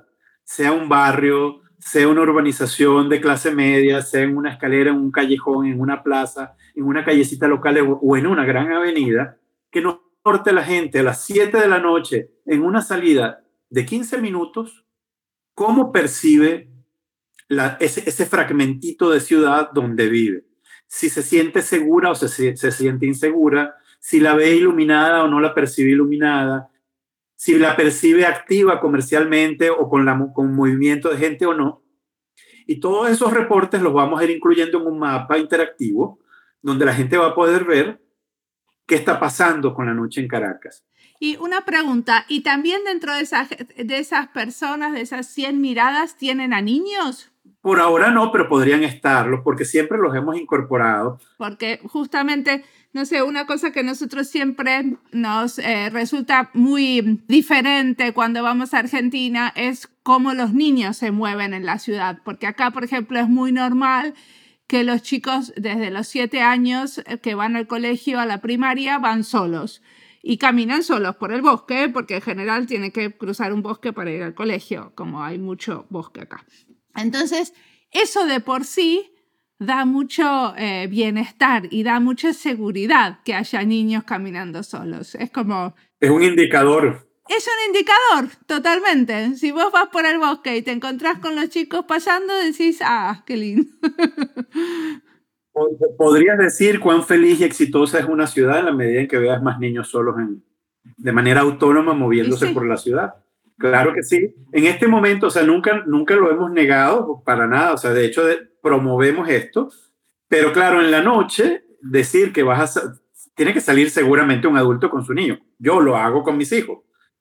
[SPEAKER 2] sea un barrio, sea una urbanización de clase media, sea en una escalera, en un callejón, en una plaza, en una callecita local o en una gran avenida, que nos corte la gente a las 7 de la noche en una salida de 15 minutos, cómo percibe ese, ese, fragmentito de ciudad donde vive. Si se siente segura o se, se siente insegura, si la ve iluminada o no la percibe iluminada, si la percibe activa comercialmente o con, la, con movimiento de gente o no. Y todos esos reportes los vamos a ir incluyendo en un mapa interactivo donde la gente va a poder ver qué está pasando con la noche en Caracas.
[SPEAKER 1] Y una pregunta, ¿y también dentro de esas, de esas personas, de esas 100 miradas, tienen a niños?
[SPEAKER 2] Por ahora no, pero podrían estarlos porque siempre los hemos incorporado.
[SPEAKER 1] Porque justamente, no sé, una cosa que nosotros siempre nos eh, resulta muy diferente cuando vamos a Argentina es cómo los niños se mueven en la ciudad. Porque acá, por ejemplo, es muy normal que los chicos desde los siete años eh, que van al colegio, a la primaria, van solos y caminan solos por el bosque, porque en general tienen que cruzar un bosque para ir al colegio, como hay mucho bosque acá. Entonces, eso de por sí da mucho eh, bienestar y da mucha seguridad que haya niños caminando solos. Es como...
[SPEAKER 2] Es un indicador.
[SPEAKER 1] Es un indicador, totalmente. Si vos vas por el bosque y te encontrás con los chicos pasando, decís, ah, qué lindo.
[SPEAKER 2] Podrías decir cuán feliz y exitosa es una ciudad en la medida en que veas más niños solos en, de manera autónoma moviéndose por la ciudad. Claro que sí. En este momento, o sea, nunca, nunca lo hemos negado para nada. O sea, de hecho, promovemos esto. Pero claro, en la noche, decir que vas a... Tiene que salir seguramente un adulto con su niño. Yo lo hago con mis hijos.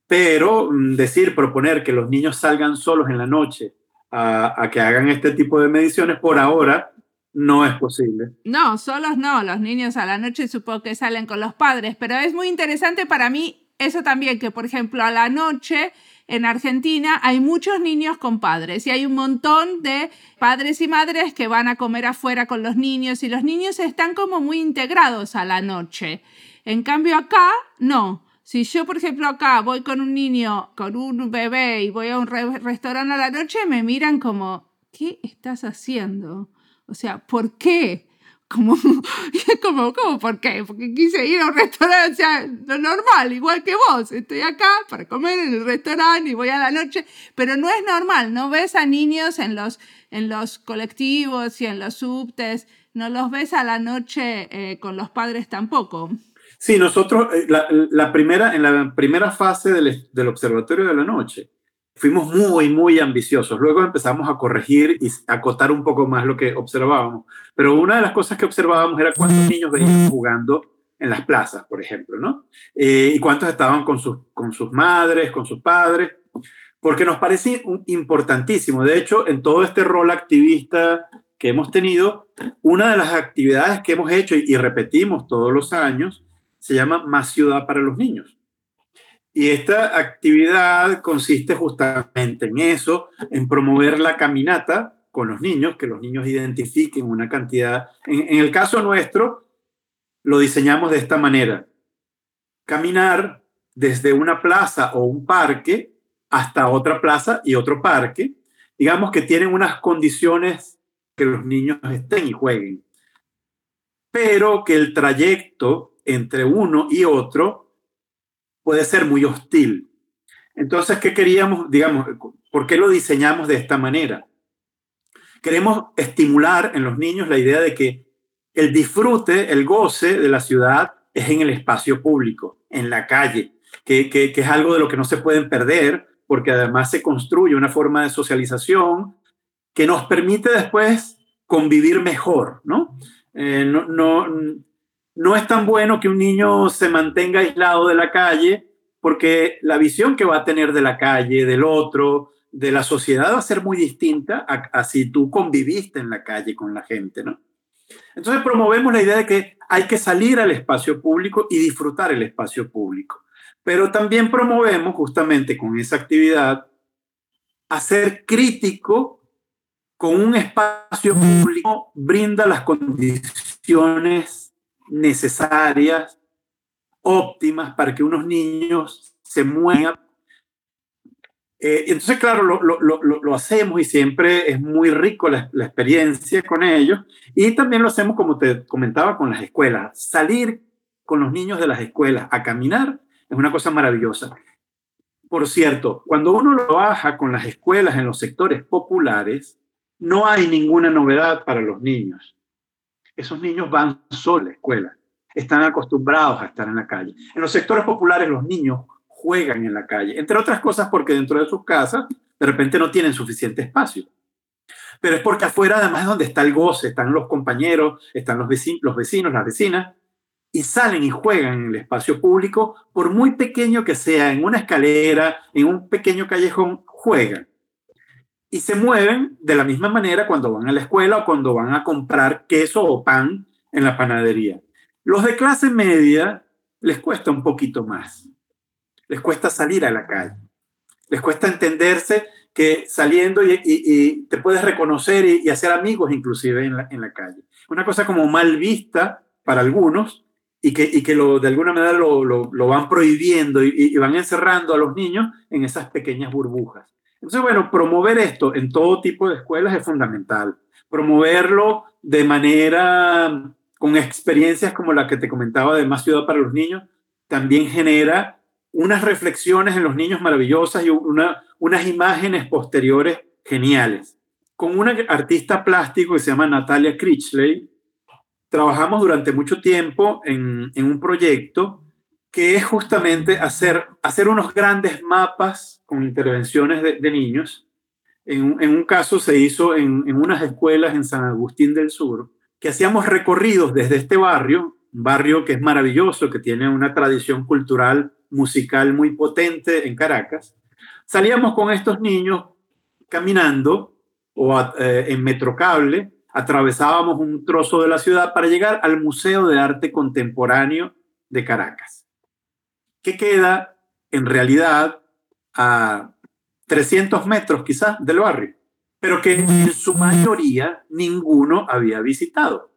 [SPEAKER 2] Pero mm, decir, proponer que los niños salgan solos en la noche a, a que hagan este tipo de mediciones, por ahora no es posible.
[SPEAKER 1] No, solos no. Los niños a la noche supongo que salen con los padres. Pero es muy interesante para mí eso también, que por ejemplo a la noche en Argentina hay muchos niños con padres y hay un montón de padres y madres que van a comer afuera con los niños y los niños están como muy integrados a la noche. En cambio acá, no. Si yo, por ejemplo, acá voy con un niño, con un bebé y voy a un restaurante a la noche, me miran como, ¿qué estás haciendo? O sea, ¿por qué? como, como, ¿cómo? ¿Por qué? Porque quise ir a un restaurante, o sea, lo normal, igual que vos. Estoy acá para comer en el restaurante y voy a la noche, pero no es normal, no ves a niños en los, en los colectivos y en los subtes, no los ves a la noche eh, con los padres tampoco.
[SPEAKER 2] Sí, nosotros, eh, la, primera, en la primera fase del, del, Observatorio de la Noche, fuimos muy, muy ambiciosos. Luego empezamos a corregir y acotar un poco más lo que observábamos. Pero una de las cosas que observábamos era cuántos niños venían jugando en las plazas, por ejemplo, ¿no? Eh, y cuántos estaban con sus, con sus madres, con sus padres, porque nos parece importantísimo. De hecho, en todo este rol activista que hemos tenido, una de las actividades que hemos hecho y repetimos todos los años se llama Más Ciudad para los Niños. Y esta actividad consiste justamente en eso, en promover la caminata con los niños, que los niños identifiquen una cantidad. En, el caso nuestro, lo diseñamos de esta manera. Caminar desde una plaza o un parque hasta otra plaza y otro parque. Digamos que tienen unas condiciones que los niños estén y jueguen. Pero que el trayecto entre uno y otro puede ser muy hostil. Entonces, ¿qué queríamos, digamos, por qué lo diseñamos de esta manera? Queremos estimular en los niños la idea de que el disfrute, el goce de la ciudad es en el espacio público, en la calle, que, que, es algo de lo que no se pueden perder, porque además se construye una forma de socialización que nos permite después convivir mejor, ¿no? Eh, no, no no es tan bueno que un niño se mantenga aislado de la calle porque la visión que va a tener de la calle, del otro, de la sociedad va a ser muy distinta a, si tú conviviste en la calle con la gente, ¿no? Entonces promovemos la idea de que hay que salir al espacio público y disfrutar el espacio público. Pero también promovemos justamente con esa actividad a ser crítico con un espacio público brinda las condiciones necesarias, óptimas para que unos niños se muevan. Eh, entonces, claro, lo, lo, lo, lo, hacemos y siempre es muy rico la, la, experiencia con ellos. Y también lo hacemos, como te comentaba, con las escuelas. Salir con los niños de las escuelas a caminar es una cosa maravillosa. Por cierto, cuando uno lo baja con las escuelas en los sectores populares, no hay ninguna novedad para los niños esos niños van solos a la escuela, están acostumbrados a estar en la calle. En los sectores populares los niños juegan en la calle, entre otras cosas porque dentro de sus casas de repente no tienen suficiente espacio. Pero es porque afuera además es donde está el goce, están los compañeros, están los vecinos, los vecinos las vecinas, y salen y juegan en el espacio público, por muy pequeño que sea, en una escalera, en un pequeño callejón, juegan y se mueven de la misma manera cuando van a la escuela o cuando van a comprar queso o pan en la panadería. Los de clase media les cuesta un poquito más. Les cuesta salir a la calle. Les cuesta entenderse que saliendo y, te puedes reconocer y, hacer amigos inclusive en la, en la, calle. Una cosa como mal vista para algunos y que, y que lo, de alguna manera lo, lo, lo van prohibiendo y van encerrando a los niños en esas pequeñas burbujas. Entonces, bueno, promover esto en todo tipo de escuelas es fundamental. Promoverlo de manera con experiencias como la que te comentaba de Más Ciudad para los Niños, también genera unas reflexiones en los niños maravillosas y una, unas imágenes posteriores geniales. Con una artista plástico que se llama Natalia Critchley, trabajamos durante mucho tiempo en un proyecto que es justamente hacer, hacer unos grandes mapas con intervenciones de, niños. En, un caso se hizo en, en, unas escuelas en San Agustín del Sur, que hacíamos recorridos desde este barrio, un barrio que es maravilloso, que tiene una tradición cultural musical muy potente en Caracas. Salíamos con estos niños caminando o eh, en metrocable, atravesábamos un trozo de la ciudad para llegar al Museo de Arte Contemporáneo de Caracas que queda en realidad a 300 metros quizás del barrio, pero que en su mayoría ninguno había visitado,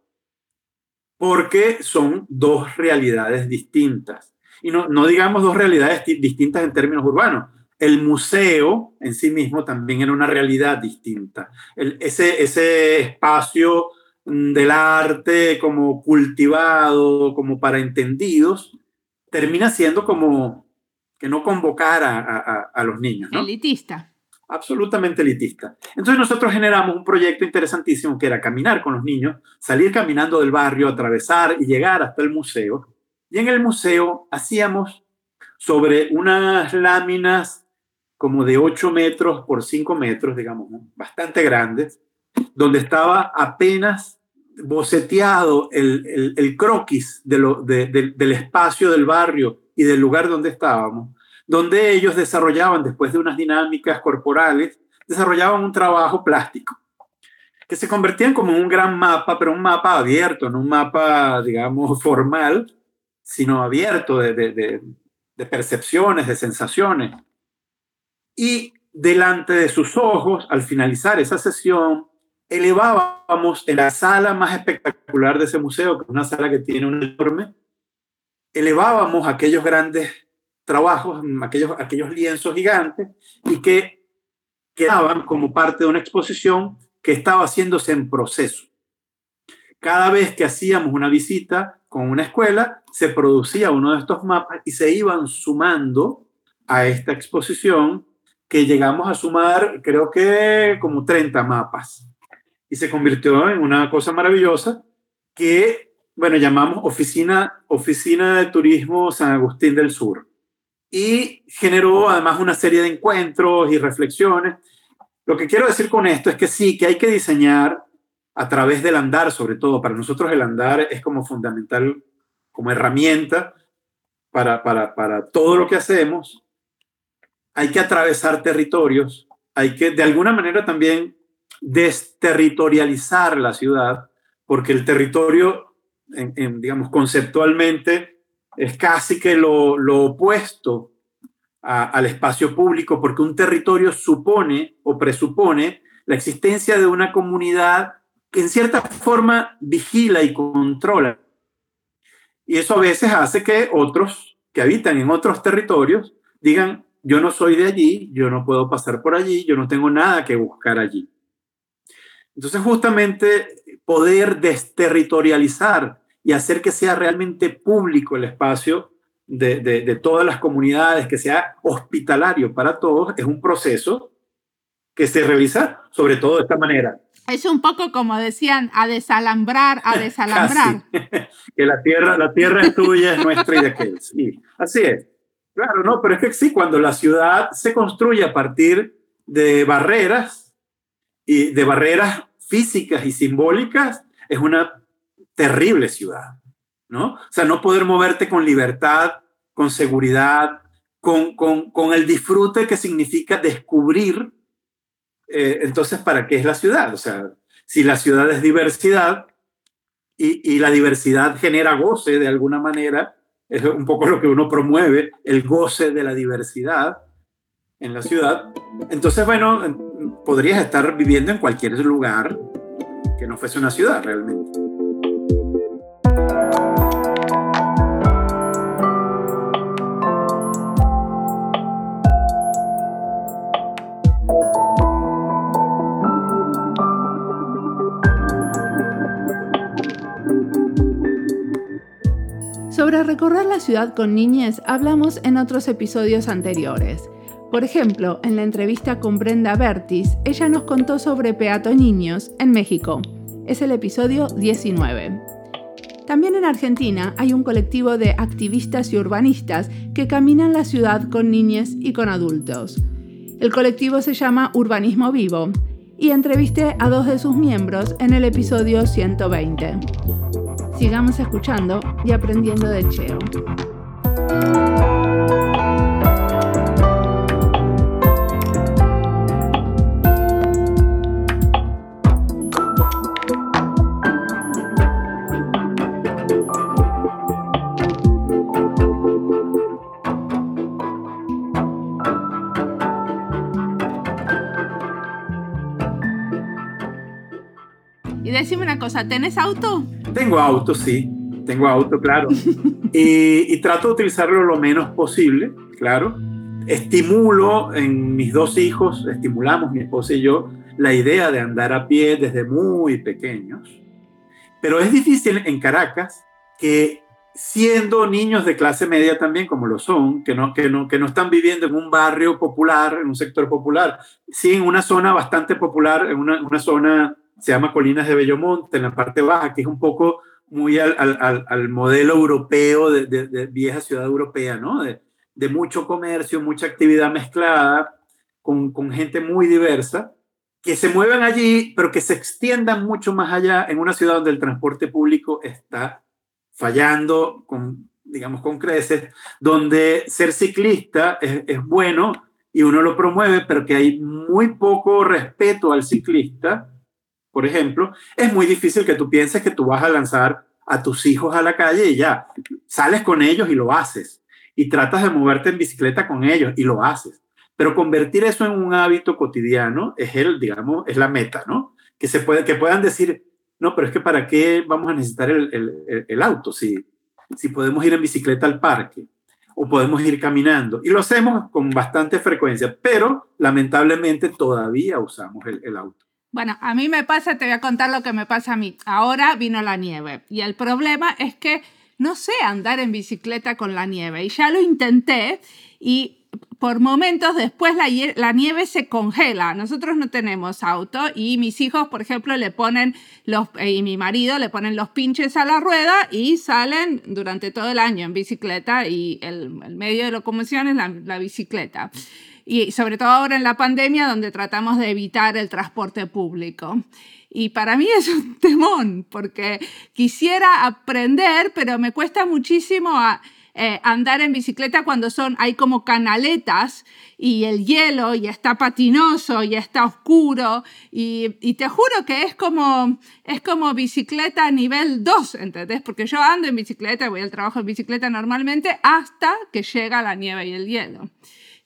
[SPEAKER 2] porque son dos realidades distintas. Y no, no digamos dos realidades distintas en términos urbanos. El museo en sí mismo también era una realidad distinta. Ese, ese espacio mm, del arte como cultivado, como para entendidos, termina siendo como que no convocar a, a, los niños. ¿no?
[SPEAKER 1] Elitista.
[SPEAKER 2] Absolutamente elitista. Entonces nosotros generamos un proyecto interesantísimo que era caminar con los niños, salir caminando del barrio, atravesar y llegar hasta el museo. Y en el museo hacíamos sobre unas láminas como de 8 metros por 5 metros, digamos, bastante grandes, donde estaba apenas boceteado el, el, croquis de lo, del espacio del barrio y del lugar donde estábamos, donde ellos desarrollaban, después de unas dinámicas corporales, desarrollaban un trabajo plástico, que se convertían como en un gran mapa, pero un mapa abierto, no un mapa, digamos, formal, sino abierto de, de, de percepciones, de sensaciones. Y delante de sus ojos, al finalizar esa sesión, elevábamos en la sala más espectacular de ese museo, que es una sala que tiene un enorme, elevábamos aquellos grandes trabajos, aquellos, aquellos lienzos gigantes, y que quedaban como parte de una exposición que estaba haciéndose en proceso. Cada vez que hacíamos una visita con una escuela, se producía uno de estos mapas y se iban sumando a esta exposición que llegamos a sumar, creo que como 30 mapas y se convirtió en una cosa maravillosa que, bueno, llamamos Oficina, Oficina de Turismo San Agustín del Sur. Y generó además una serie de encuentros y reflexiones. Lo que quiero decir con esto es que sí, que hay que diseñar a través del andar, sobre todo. Para nosotros el andar es como fundamental, como herramienta para, para, para todo lo que hacemos. Hay que atravesar territorios, hay que de alguna manera también desterritorializar la ciudad, porque el territorio, digamos, conceptualmente, es casi que lo, opuesto al espacio público, porque un territorio supone o presupone la existencia de una comunidad que en cierta forma vigila y controla. Y eso a veces hace que otros que habitan en otros territorios digan, yo no soy de allí, yo no puedo pasar por allí, yo no tengo nada que buscar allí. Entonces, justamente poder desterritorializar y hacer que sea realmente público el espacio de, todas las comunidades, que sea hospitalario para todos, es un proceso que se realiza sobre todo de esta manera.
[SPEAKER 1] Es un poco como decían, a desalambrar, a desalambrar.
[SPEAKER 2] que la tierra, la tierra es tuya, es nuestra y de aquel. Sí, así es. Claro, no, pero es que sí, cuando la ciudad se construye a partir de barreras, y de barreras físicas y simbólicas, es una terrible ciudad, ¿no? O sea, no poder moverte con libertad, con seguridad, con, con, con el disfrute que significa descubrir, eh, entonces, ¿para qué es la ciudad? O sea, si la ciudad es diversidad y, y la diversidad genera goce de alguna manera, es un poco lo que uno promueve, el goce de la diversidad en la ciudad. Entonces, bueno, podrías estar viviendo en cualquier lugar que no fuese una ciudad realmente.
[SPEAKER 1] Sobre recorrer la ciudad con niñez hablamos en otros episodios anteriores. Por ejemplo, en la entrevista con Brenda Bertis, ella nos contó sobre Peatoniños en México. Es el episodio 19. También en Argentina hay un colectivo de activistas y urbanistas que caminan la ciudad con niñas y con adultos. El colectivo se llama Urbanismo Vivo y entrevisté a dos de sus miembros en el episodio 120. Sigamos escuchando y aprendiendo de Cheo. Una cosa, ¿tenés auto?
[SPEAKER 2] Tengo auto, sí. Tengo auto, claro. y, trato de utilizarlo lo menos posible, claro. Estimulo en mis dos hijos, estimulamos mi esposa y yo, la idea de andar a pie desde muy pequeños. Pero es difícil en Caracas que siendo niños de clase media también, como lo son, que no, que no, que no están viviendo en un barrio popular, en un sector popular, sí en una zona bastante popular, en una, una zona se llama Colinas de Bellomonte, en la parte baja, que es un poco muy al, al, al modelo europeo de, de, vieja ciudad europea, ¿no? De, de, mucho comercio, mucha actividad mezclada, con, con gente muy diversa, que se muevan allí, pero que se extiendan mucho más allá en una ciudad donde el transporte público está fallando con, digamos, con creces, donde ser ciclista es, es bueno y uno lo promueve, pero que hay muy poco respeto al ciclista por ejemplo, es muy difícil que tú pienses que tú vas a lanzar a tus hijos a la calle y ya, sales con ellos y lo haces. Y tratas de moverte en bicicleta con ellos y lo haces. Pero convertir eso en un hábito cotidiano es el, digamos, es la meta, ¿no? Que, se puede, que puedan decir, no, pero es que para qué vamos a necesitar el, auto si, si podemos ir en bicicleta al parque o podemos ir caminando. Y lo hacemos con bastante frecuencia, pero lamentablemente todavía usamos el auto.
[SPEAKER 1] Bueno, a mí me pasa, te voy a contar lo que me pasa a mí. Ahora vino la nieve y el problema es que no sé andar en bicicleta con la nieve y ya lo intenté y por momentos después la, la, nieve se congela. Nosotros no tenemos auto y mis hijos, por ejemplo, le ponen los, eh, y mi marido le ponen los pinches a la rueda y salen durante todo el año en bicicleta y el, el medio de locomoción es la, la bicicleta y sobre todo ahora en la pandemia donde tratamos de evitar el transporte público. Y para mí es un temón porque quisiera aprender, pero me cuesta muchísimo eh, andar en bicicleta cuando son, hay como canaletas y el hielo y está patinoso y está oscuro y, y, te juro que es como, es como bicicleta nivel 2, ¿entendés? Porque yo ando en bicicleta, voy al trabajo en bicicleta normalmente hasta que llega la nieve y el hielo.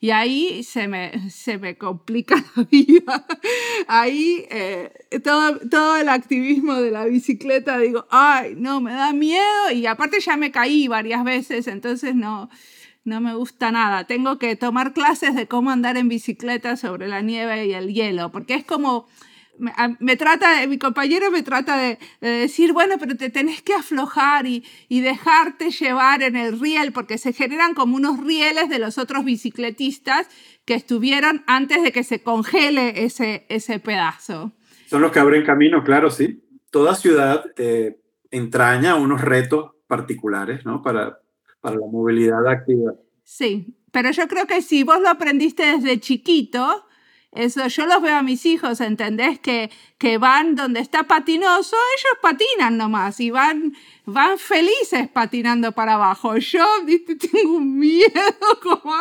[SPEAKER 1] Y ahí se me, se me complica la vida. Ahí eh, todo, todo el activismo de la bicicleta, digo, ay, no, me da miedo. Y aparte ya me caí varias veces, entonces no, no me gusta nada. Tengo que tomar clases de cómo andar en bicicleta sobre la nieve y el hielo, porque es como me, trata, mi compañero me trata de, decir, bueno, pero te tenés que aflojar y, y, dejarte llevar en el riel, porque se generan como unos rieles de los otros bicicletistas que estuvieron antes de que se congele ese, ese pedazo.
[SPEAKER 2] Son los que abren camino, claro, sí. Toda ciudad eh, entraña unos retos particulares, ¿no? Para, para la movilidad activa.
[SPEAKER 1] Sí, pero yo creo que si vos lo aprendiste desde chiquito, eso, yo los veo a mis hijos, ¿entendés? Que, que van donde está patinoso, ellos patinan nomás y van, van felices patinando para abajo. Yo tengo un miedo como...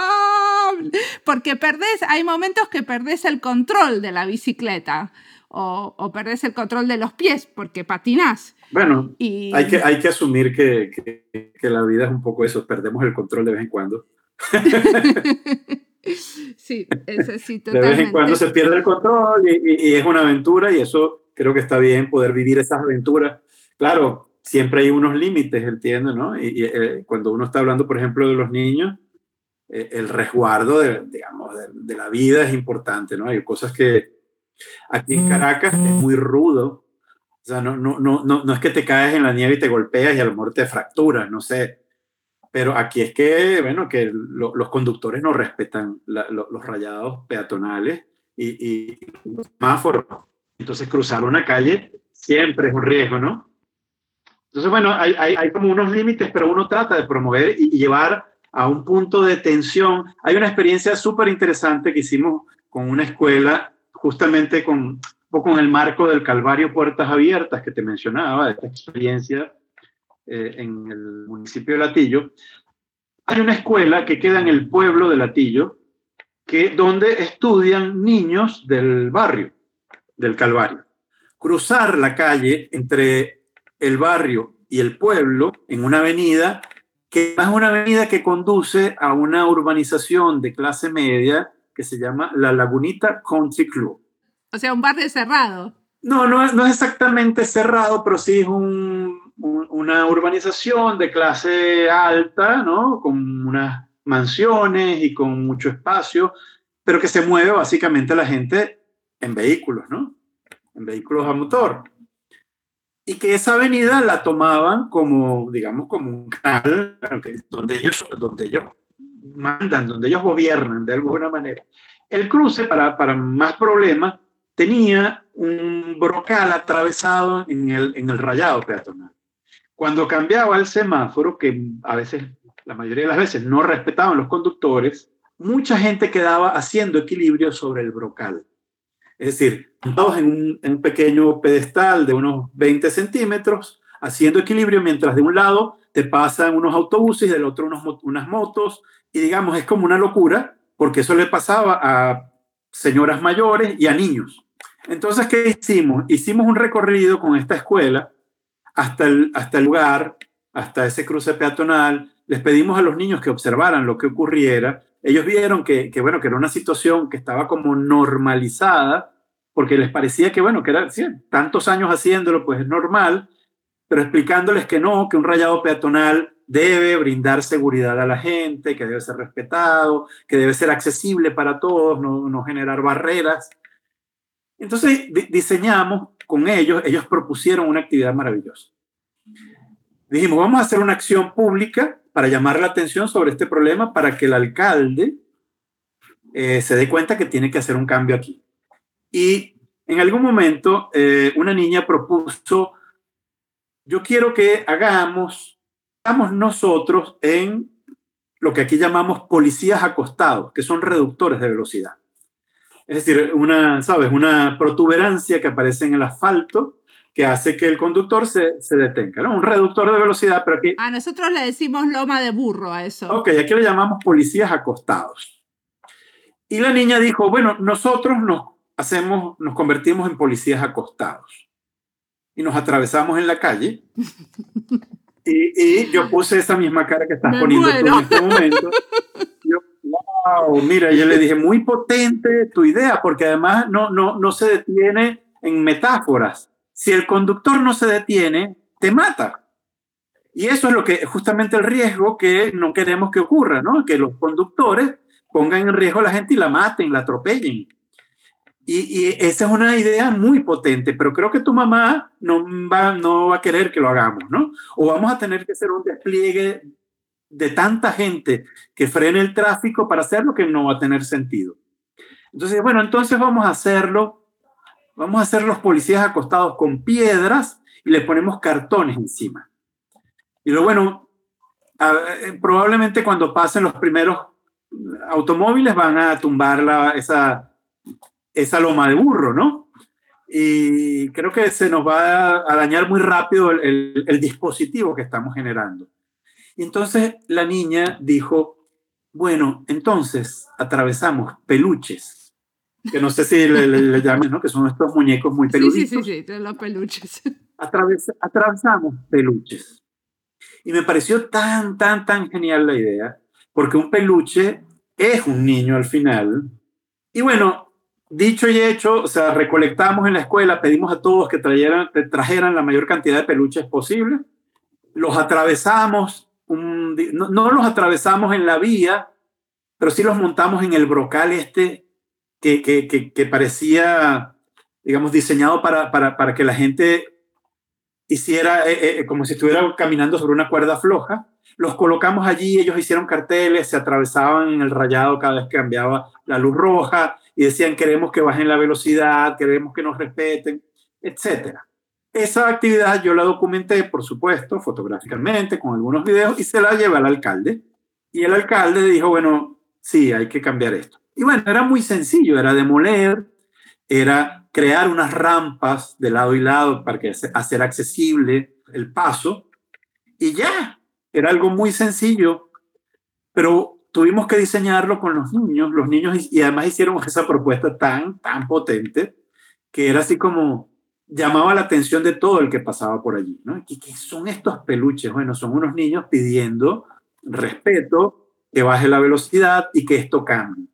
[SPEAKER 1] Porque perdés, hay momentos que perdés el control de la bicicleta o, o perdés el control de los pies porque patinás.
[SPEAKER 2] Bueno, y... hay, que, hay que asumir que, que, que la vida es un poco eso, perdemos el control de vez en cuando.
[SPEAKER 1] Sí, ese sí,
[SPEAKER 2] totalmente. De vez en cuando se pierde el control y, es una aventura y eso creo que está bien poder vivir esas aventuras. Claro, siempre hay unos límites, entiendo, ¿no? Y, eh, cuando uno está hablando, por ejemplo, de los niños, eh, el resguardo de, digamos, de, la vida es importante, ¿no? Hay cosas que aquí en Caracas es muy rudo. O sea, no, no, no, no, no es que te caes en la nieve y te golpeas y a lo mejor te fracturas, no sé pero aquí es que, bueno, que los conductores no respetan los rayados peatonales y, y los semáforos. Entonces, cruzar una calle siempre es un riesgo, ¿no? Entonces, bueno, hay, hay, hay como unos límites, pero uno trata de promover y, llevar a un punto de tensión. Hay una experiencia súper interesante que hicimos con una escuela, justamente con, con el marco del Calvario Puertas Abiertas que te mencionaba, esta experiencia eh, en el municipio de Latillo, hay una escuela que queda en el pueblo de Latillo, que, donde estudian niños del barrio, del Calvario. Cruzar la calle entre el barrio y el pueblo en una avenida que es una avenida que conduce a una urbanización de clase media que se llama La Lagunita Country Club.
[SPEAKER 1] O sea, un barrio cerrado.
[SPEAKER 2] No, no es, no es exactamente cerrado, pero sí es un, una urbanización de clase alta, ¿no? Con unas mansiones y con mucho espacio, pero que se mueve básicamente la gente en vehículos, ¿no? En vehículos a motor. Y que esa avenida la tomaban como, digamos, como un canal donde ellos, donde ellos mandan, donde ellos gobiernan de alguna manera. El cruce, para, para más problemas, tenía un brocal atravesado en el, en el rayado peatonal. Cuando cambiaba el semáforo, que a veces, la mayoría de las veces no respetaban los conductores, mucha gente quedaba haciendo equilibrio sobre el brocal. Es decir, montados en un, en un pequeño pedestal de unos 20 centímetros, haciendo equilibrio mientras de un lado te pasan unos autobuses y del otro unos, unas motos, y digamos, es como una locura, porque eso le pasaba a señoras mayores y a niños. Entonces, ¿qué hicimos? Hicimos un recorrido con esta escuela hasta el, hasta el lugar, hasta ese cruce peatonal. Les pedimos a los niños que observaran lo que ocurriera. Ellos vieron que, que bueno, que era una situación que estaba como normalizada, porque les parecía que, bueno, que era tantos años haciéndolo, pues es normal, pero explicándoles que no, que un rayado peatonal debe brindar seguridad a la gente, que debe ser respetado, que debe ser accesible para todos, no, no generar barreras. Entonces diseñamos con ellos, ellos propusieron una actividad maravillosa. Dijimos, vamos a hacer una acción pública para llamar la atención sobre este problema para que el alcalde eh, se dé cuenta que tiene que hacer un cambio aquí. Y en algún momento eh, una niña propuso yo quiero que hagamos, hagamos nosotros en lo que aquí llamamos policías acostados, que son reductores de velocidad. Es decir, una, ¿sabes? Una protuberancia que aparece en el asfalto que hace que el conductor se, se detenga, ¿no? Un reductor de velocidad, pero aquí...
[SPEAKER 1] A nosotros le decimos loma de burro a eso.
[SPEAKER 2] Ok, aquí le llamamos policías acostados. Y la niña dijo, bueno, nosotros nos hacemos, nos convertimos en policías acostados y nos atravesamos en la calle. Y, yo puse esa misma cara que estás poniendo tú en este momento. Yo, wow, mira, yo le dije, muy potente tu idea, porque además no, no, no se detiene en metáforas. Si el conductor no se detiene, te mata. Y eso es lo que, justamente el riesgo que no queremos que ocurra, ¿no? Que los conductores pongan en riesgo a la gente y la maten, la atropellen. Y, esa es una idea muy potente, pero creo que tu mamá no va, no va a querer que lo hagamos, ¿no? O vamos a tener que hacer un despliegue de tanta gente que frene el tráfico para hacerlo que no va a tener sentido. Entonces, bueno, entonces vamos a hacerlo, vamos a hacer los policías acostados con piedras y le ponemos cartones encima. Y lo bueno, eh, probablemente cuando pasen los primeros automóviles van a tumbar la, esa, esa loma de burro, ¿no? Y creo que se nos va a dañar muy rápido el, el, dispositivo que estamos generando. Y entonces la niña dijo, bueno, entonces atravesamos peluches, que no sé si le, le, llamen, ¿no? Que son estos muñecos muy peluditos.
[SPEAKER 1] Sí, sí, sí, sí los peluches.
[SPEAKER 2] atravesamos peluches. Y me pareció tan, tan, tan genial la idea, porque un peluche es un niño al final. Y bueno, dicho y hecho, o sea, recolectamos en la escuela, pedimos a todos que trajeran, trajeran la mayor cantidad de peluches posible, los atravesamos, no, los atravesamos en la vía, pero sí los montamos en el brocal este que, que, que, parecía, digamos, diseñado para, para, para, que la gente hiciera eh, eh, como si estuviera caminando sobre una cuerda floja. Los colocamos allí, ellos hicieron carteles, se atravesaban en el rayado cada vez que cambiaba la luz roja, y decían queremos que bajen la velocidad, queremos que nos respeten, etc. Esa actividad yo la documenté, por supuesto, fotográficamente, con algunos videos, y se la llevé al alcalde. Y el alcalde dijo, bueno, sí, hay que cambiar esto. Y bueno, era muy sencillo, era demoler, era crear unas rampas de lado y lado para que hacer accesible el paso, y ya, era algo muy sencillo, pero tuvimos que diseñarlo con los niños, los niños, y además hicieron esa propuesta tan, tan potente, que era así como llamaba la atención de todo el que pasaba por allí, ¿no? ¿Qué, qué son estos peluches? Bueno, son unos niños pidiendo respeto, que baje la velocidad y que esto cambie.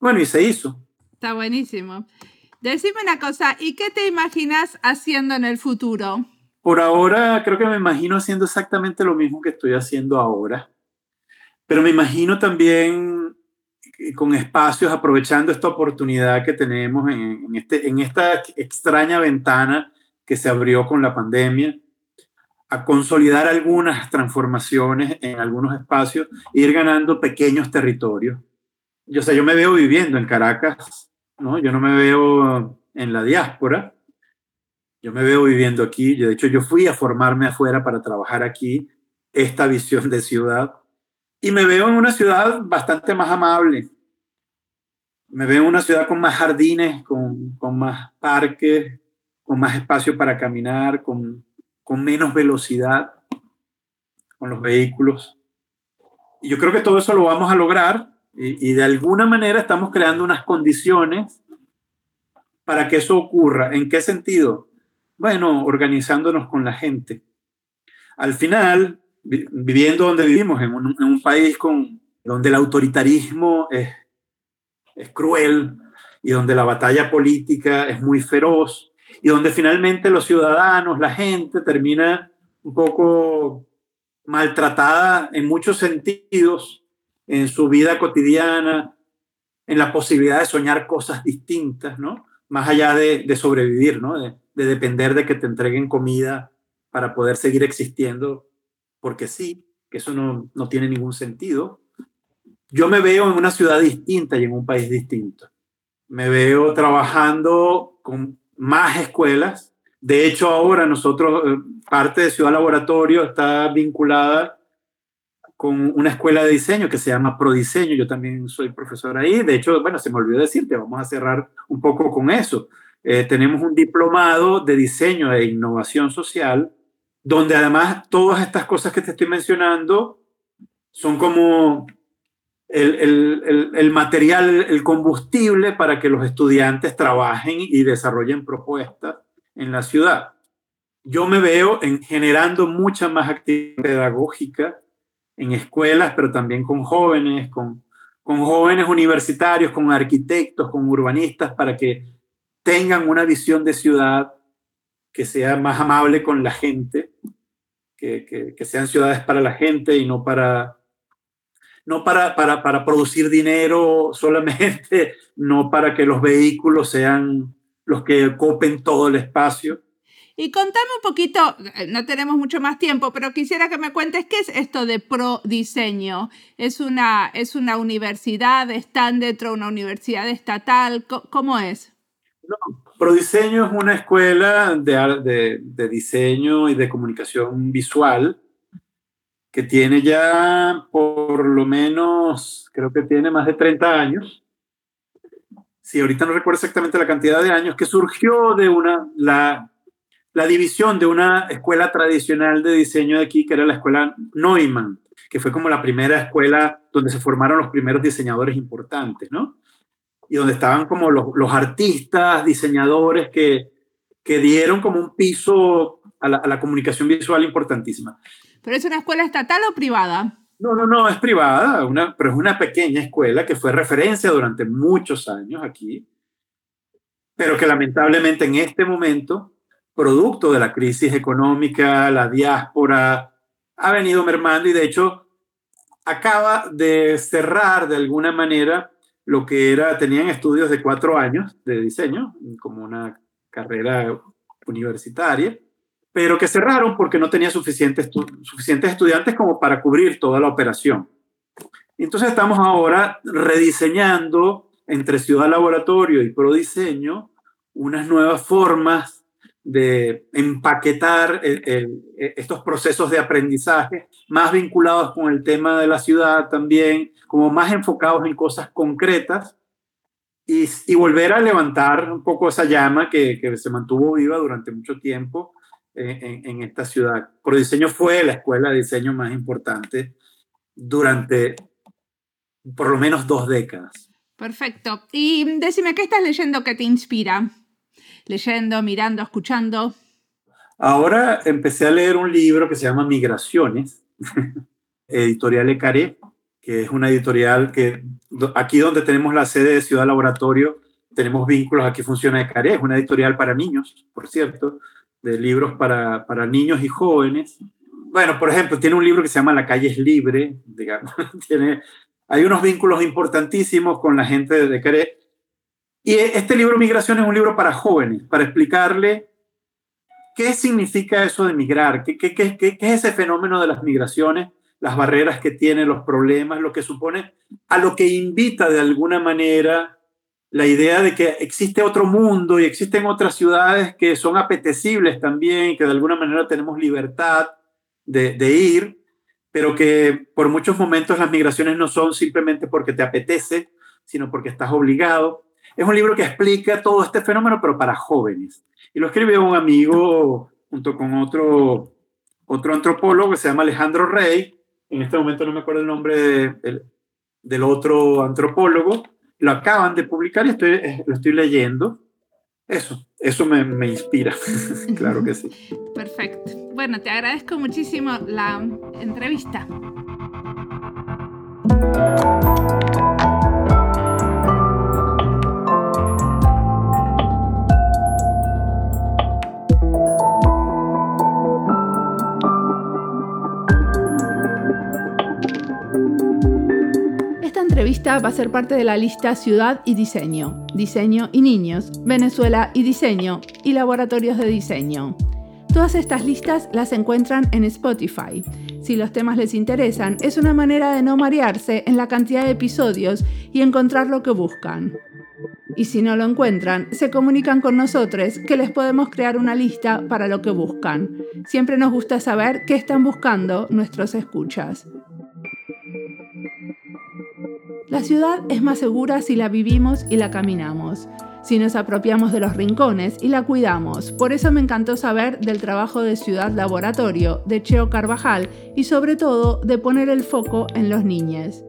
[SPEAKER 2] Bueno, y se hizo.
[SPEAKER 1] Está buenísimo. Decime una cosa, ¿y qué te imaginas haciendo en el futuro?
[SPEAKER 2] Por ahora creo que me imagino haciendo exactamente lo mismo que estoy haciendo ahora. Pero me imagino también con espacios, aprovechando esta oportunidad que tenemos en, este, en esta extraña ventana que se abrió con la pandemia, a consolidar algunas transformaciones en algunos espacios e ir ganando pequeños territorios. Yo sé, yo me veo viviendo en Caracas, ¿no? Yo no me veo en la diáspora, Yo me veo viviendo aquí. de hecho, yo fui a formarme afuera para trabajar aquí esta visión de ciudad. Y me veo en una ciudad bastante más amable. Me veo en una ciudad con más jardines, con, con más parques, con más espacio para caminar, con, con menos velocidad con los vehículos. Y yo creo que todo eso lo vamos a lograr y, de alguna manera estamos creando unas condiciones para que eso ocurra. ¿En qué sentido? Bueno, organizándonos con la gente. Al final, viviendo donde vivimos, en un, en un país con, donde el autoritarismo es, es cruel y donde la batalla política es muy feroz y donde finalmente los ciudadanos, la gente termina un poco maltratada en muchos sentidos en su vida cotidiana, en la posibilidad de soñar cosas distintas, ¿no? Más allá de, sobrevivir, ¿no? De, de, depender de que te entreguen comida para poder seguir existiendo, porque sí, que eso no, no tiene ningún sentido. Yo me veo en una ciudad distinta y en un país distinto. Me veo trabajando con más escuelas. De hecho, ahora nosotros, eh, parte de Ciudad Laboratorio está vinculada con una escuela de diseño que se llama Prodiseño. Yo también soy profesor ahí. De hecho, bueno, se me olvidó decirte, vamos a cerrar un poco con eso. Eh, tenemos un diplomado de diseño e innovación social, donde además todas estas cosas que te estoy mencionando son como el, el, el, material, el combustible para que los estudiantes trabajen y desarrollen propuestas en la ciudad. Yo me veo en generando mucha más actividad pedagógica en escuelas, pero también con jóvenes, con, con jóvenes universitarios, con arquitectos, con urbanistas, para que tengan una visión de ciudad que sea más amable con la gente, que, que, sean ciudades para la gente y no para, no para, para, para, producir dinero solamente, no para que los vehículos sean los que ocupen todo el espacio.
[SPEAKER 1] Y contame un poquito, eh, no tenemos mucho más tiempo, pero quisiera que me cuentes qué es esto de Pro Diseño. ¿Es una, es una universidad? ¿Están dentro de una universidad estatal? ¿Cómo es?
[SPEAKER 2] No, Prodiseño es una escuela de, de, diseño y de comunicación visual que tiene ya por lo menos, creo que tiene más de 30 años. Sí, ahorita no recuerdo exactamente la cantidad de años, que surgió de una, la la división de una escuela tradicional de diseño de aquí, que era la escuela Neumann, que fue como la primera escuela donde se formaron los primeros diseñadores importantes, ¿no? Y donde estaban como los, los artistas, diseñadores que, que dieron como un piso a la, a la comunicación visual importantísima.
[SPEAKER 1] ¿Pero es una escuela estatal o privada?
[SPEAKER 2] No, no, no, es privada, una, pero es una pequeña escuela que fue referencia durante muchos años aquí, pero que lamentablemente en este momento producto de la crisis económica, la diáspora, ha venido mermando y de hecho acaba de cerrar de alguna manera lo que era, tenían estudios de cuatro años de diseño, como una carrera universitaria, pero que cerraron porque no tenía suficientes, estu suficientes estudiantes como para cubrir toda la operación. Entonces estamos ahora rediseñando entre Ciudad Laboratorio y Prodiseño unas nuevas formas de empaquetar el, el, estos procesos de aprendizaje más vinculados con el tema de la ciudad también, como más enfocados en cosas concretas y, y volver a levantar un poco esa llama que, se mantuvo viva durante mucho tiempo en, en, esta ciudad. Por diseño fue la escuela de diseño más importante durante por lo menos dos décadas.
[SPEAKER 1] Perfecto. Y decime, ¿qué estás leyendo que te inspira? Leyendo, mirando, escuchando?
[SPEAKER 2] Ahora empecé a leer un libro que se llama Migraciones, editorial Ecaré, que es una editorial que aquí donde tenemos la sede de Ciudad Laboratorio, tenemos vínculos, aquí funciona Ecaré, es una editorial para niños, por cierto, de libros para, para niños y jóvenes. Bueno, por ejemplo, tiene un libro que se llama La calle es libre, digamos, tiene, hay unos vínculos importantísimos con la gente de Ecaré y este libro Migración es un libro para jóvenes, para explicarle qué significa eso de migrar, qué, qué, qué, qué, es ese fenómeno de las migraciones, las barreras que tiene, los problemas, lo que supone, a lo que invita de alguna manera la idea de que existe otro mundo y existen otras ciudades que son apetecibles también, que de alguna manera tenemos libertad de ir, pero que por muchos momentos las migraciones no son simplemente porque te apetece, sino porque estás obligado. Es un libro que explica todo este fenómeno, pero para jóvenes. Y lo escribió un amigo junto con otro, otro antropólogo que se llama Alejandro Rey. En este momento no me acuerdo el nombre del otro antropólogo. Lo acaban de publicar y estoy, eh, lo estoy leyendo. Eso, eso me, me inspira, claro que sí.
[SPEAKER 1] Perfecto. Bueno, te agradezco muchísimo la entrevista. Entrevista va a ser parte de la lista Ciudad y Diseño, Diseño y Niños, Venezuela y Diseño y Laboratorios de Diseño. Todas estas listas las encuentran en Spotify. Si los temas les interesan, es una manera de no marearse en la cantidad de episodios y encontrar lo que buscan. Y si no lo encuentran, se comunican con nosotros que les podemos crear una lista para lo que buscan. Siempre nos gusta saber qué están buscando nuestros escuchas. La ciudad es más segura si la vivimos y la caminamos, si nos apropiamos de los rincones y la cuidamos. Por eso me encantó saber del trabajo de Ciudad Laboratorio de Cheo Carvajal y sobre todo de poner el foco en los niños.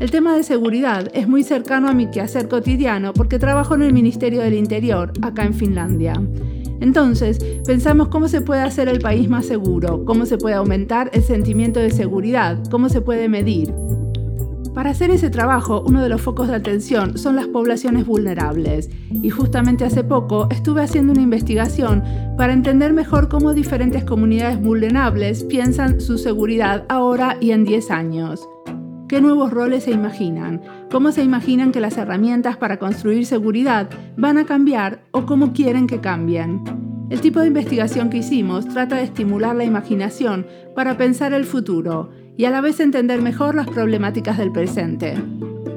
[SPEAKER 1] El tema de seguridad es muy cercano a mi quehacer cotidiano porque trabajo en el Ministerio del Interior, acá en Finlandia. Entonces, pensamos cómo se puede hacer el país más seguro, cómo se puede aumentar el sentimiento de seguridad, cómo se puede medir. Para hacer ese trabajo, uno de los focos de atención son las poblaciones vulnerables. Y justamente hace poco estuve haciendo una investigación para entender mejor cómo diferentes comunidades vulnerables piensan su seguridad ahora y en 10 años. ¿Qué nuevos roles se imaginan? ¿Cómo se imaginan que las herramientas para construir seguridad van a cambiar o cómo quieren que cambien? El tipo de investigación que hicimos trata de estimular la imaginación para pensar el futuro y a la vez entender mejor las problemáticas del presente.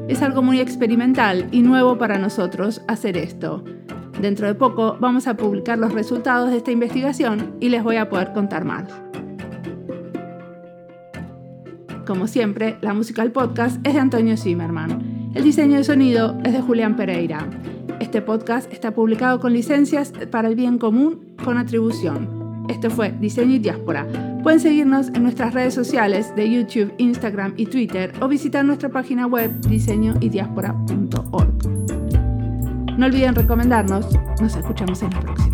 [SPEAKER 1] Es algo muy experimental y nuevo para nosotros hacer esto. Dentro de poco vamos a publicar los resultados de esta investigación y les voy a poder contar más. Como siempre, la música del podcast es de Antonio Zimmerman. El diseño de sonido es de Julián Pereira. Este podcast está publicado con licencias para el bien común con atribución. Esto fue Diseño y Diáspora Pueden seguirnos en nuestras redes sociales de YouTube, Instagram y Twitter o visitar nuestra página web diseñoydiaspora.org. No olviden recomendarnos. Nos escuchamos en la próxima.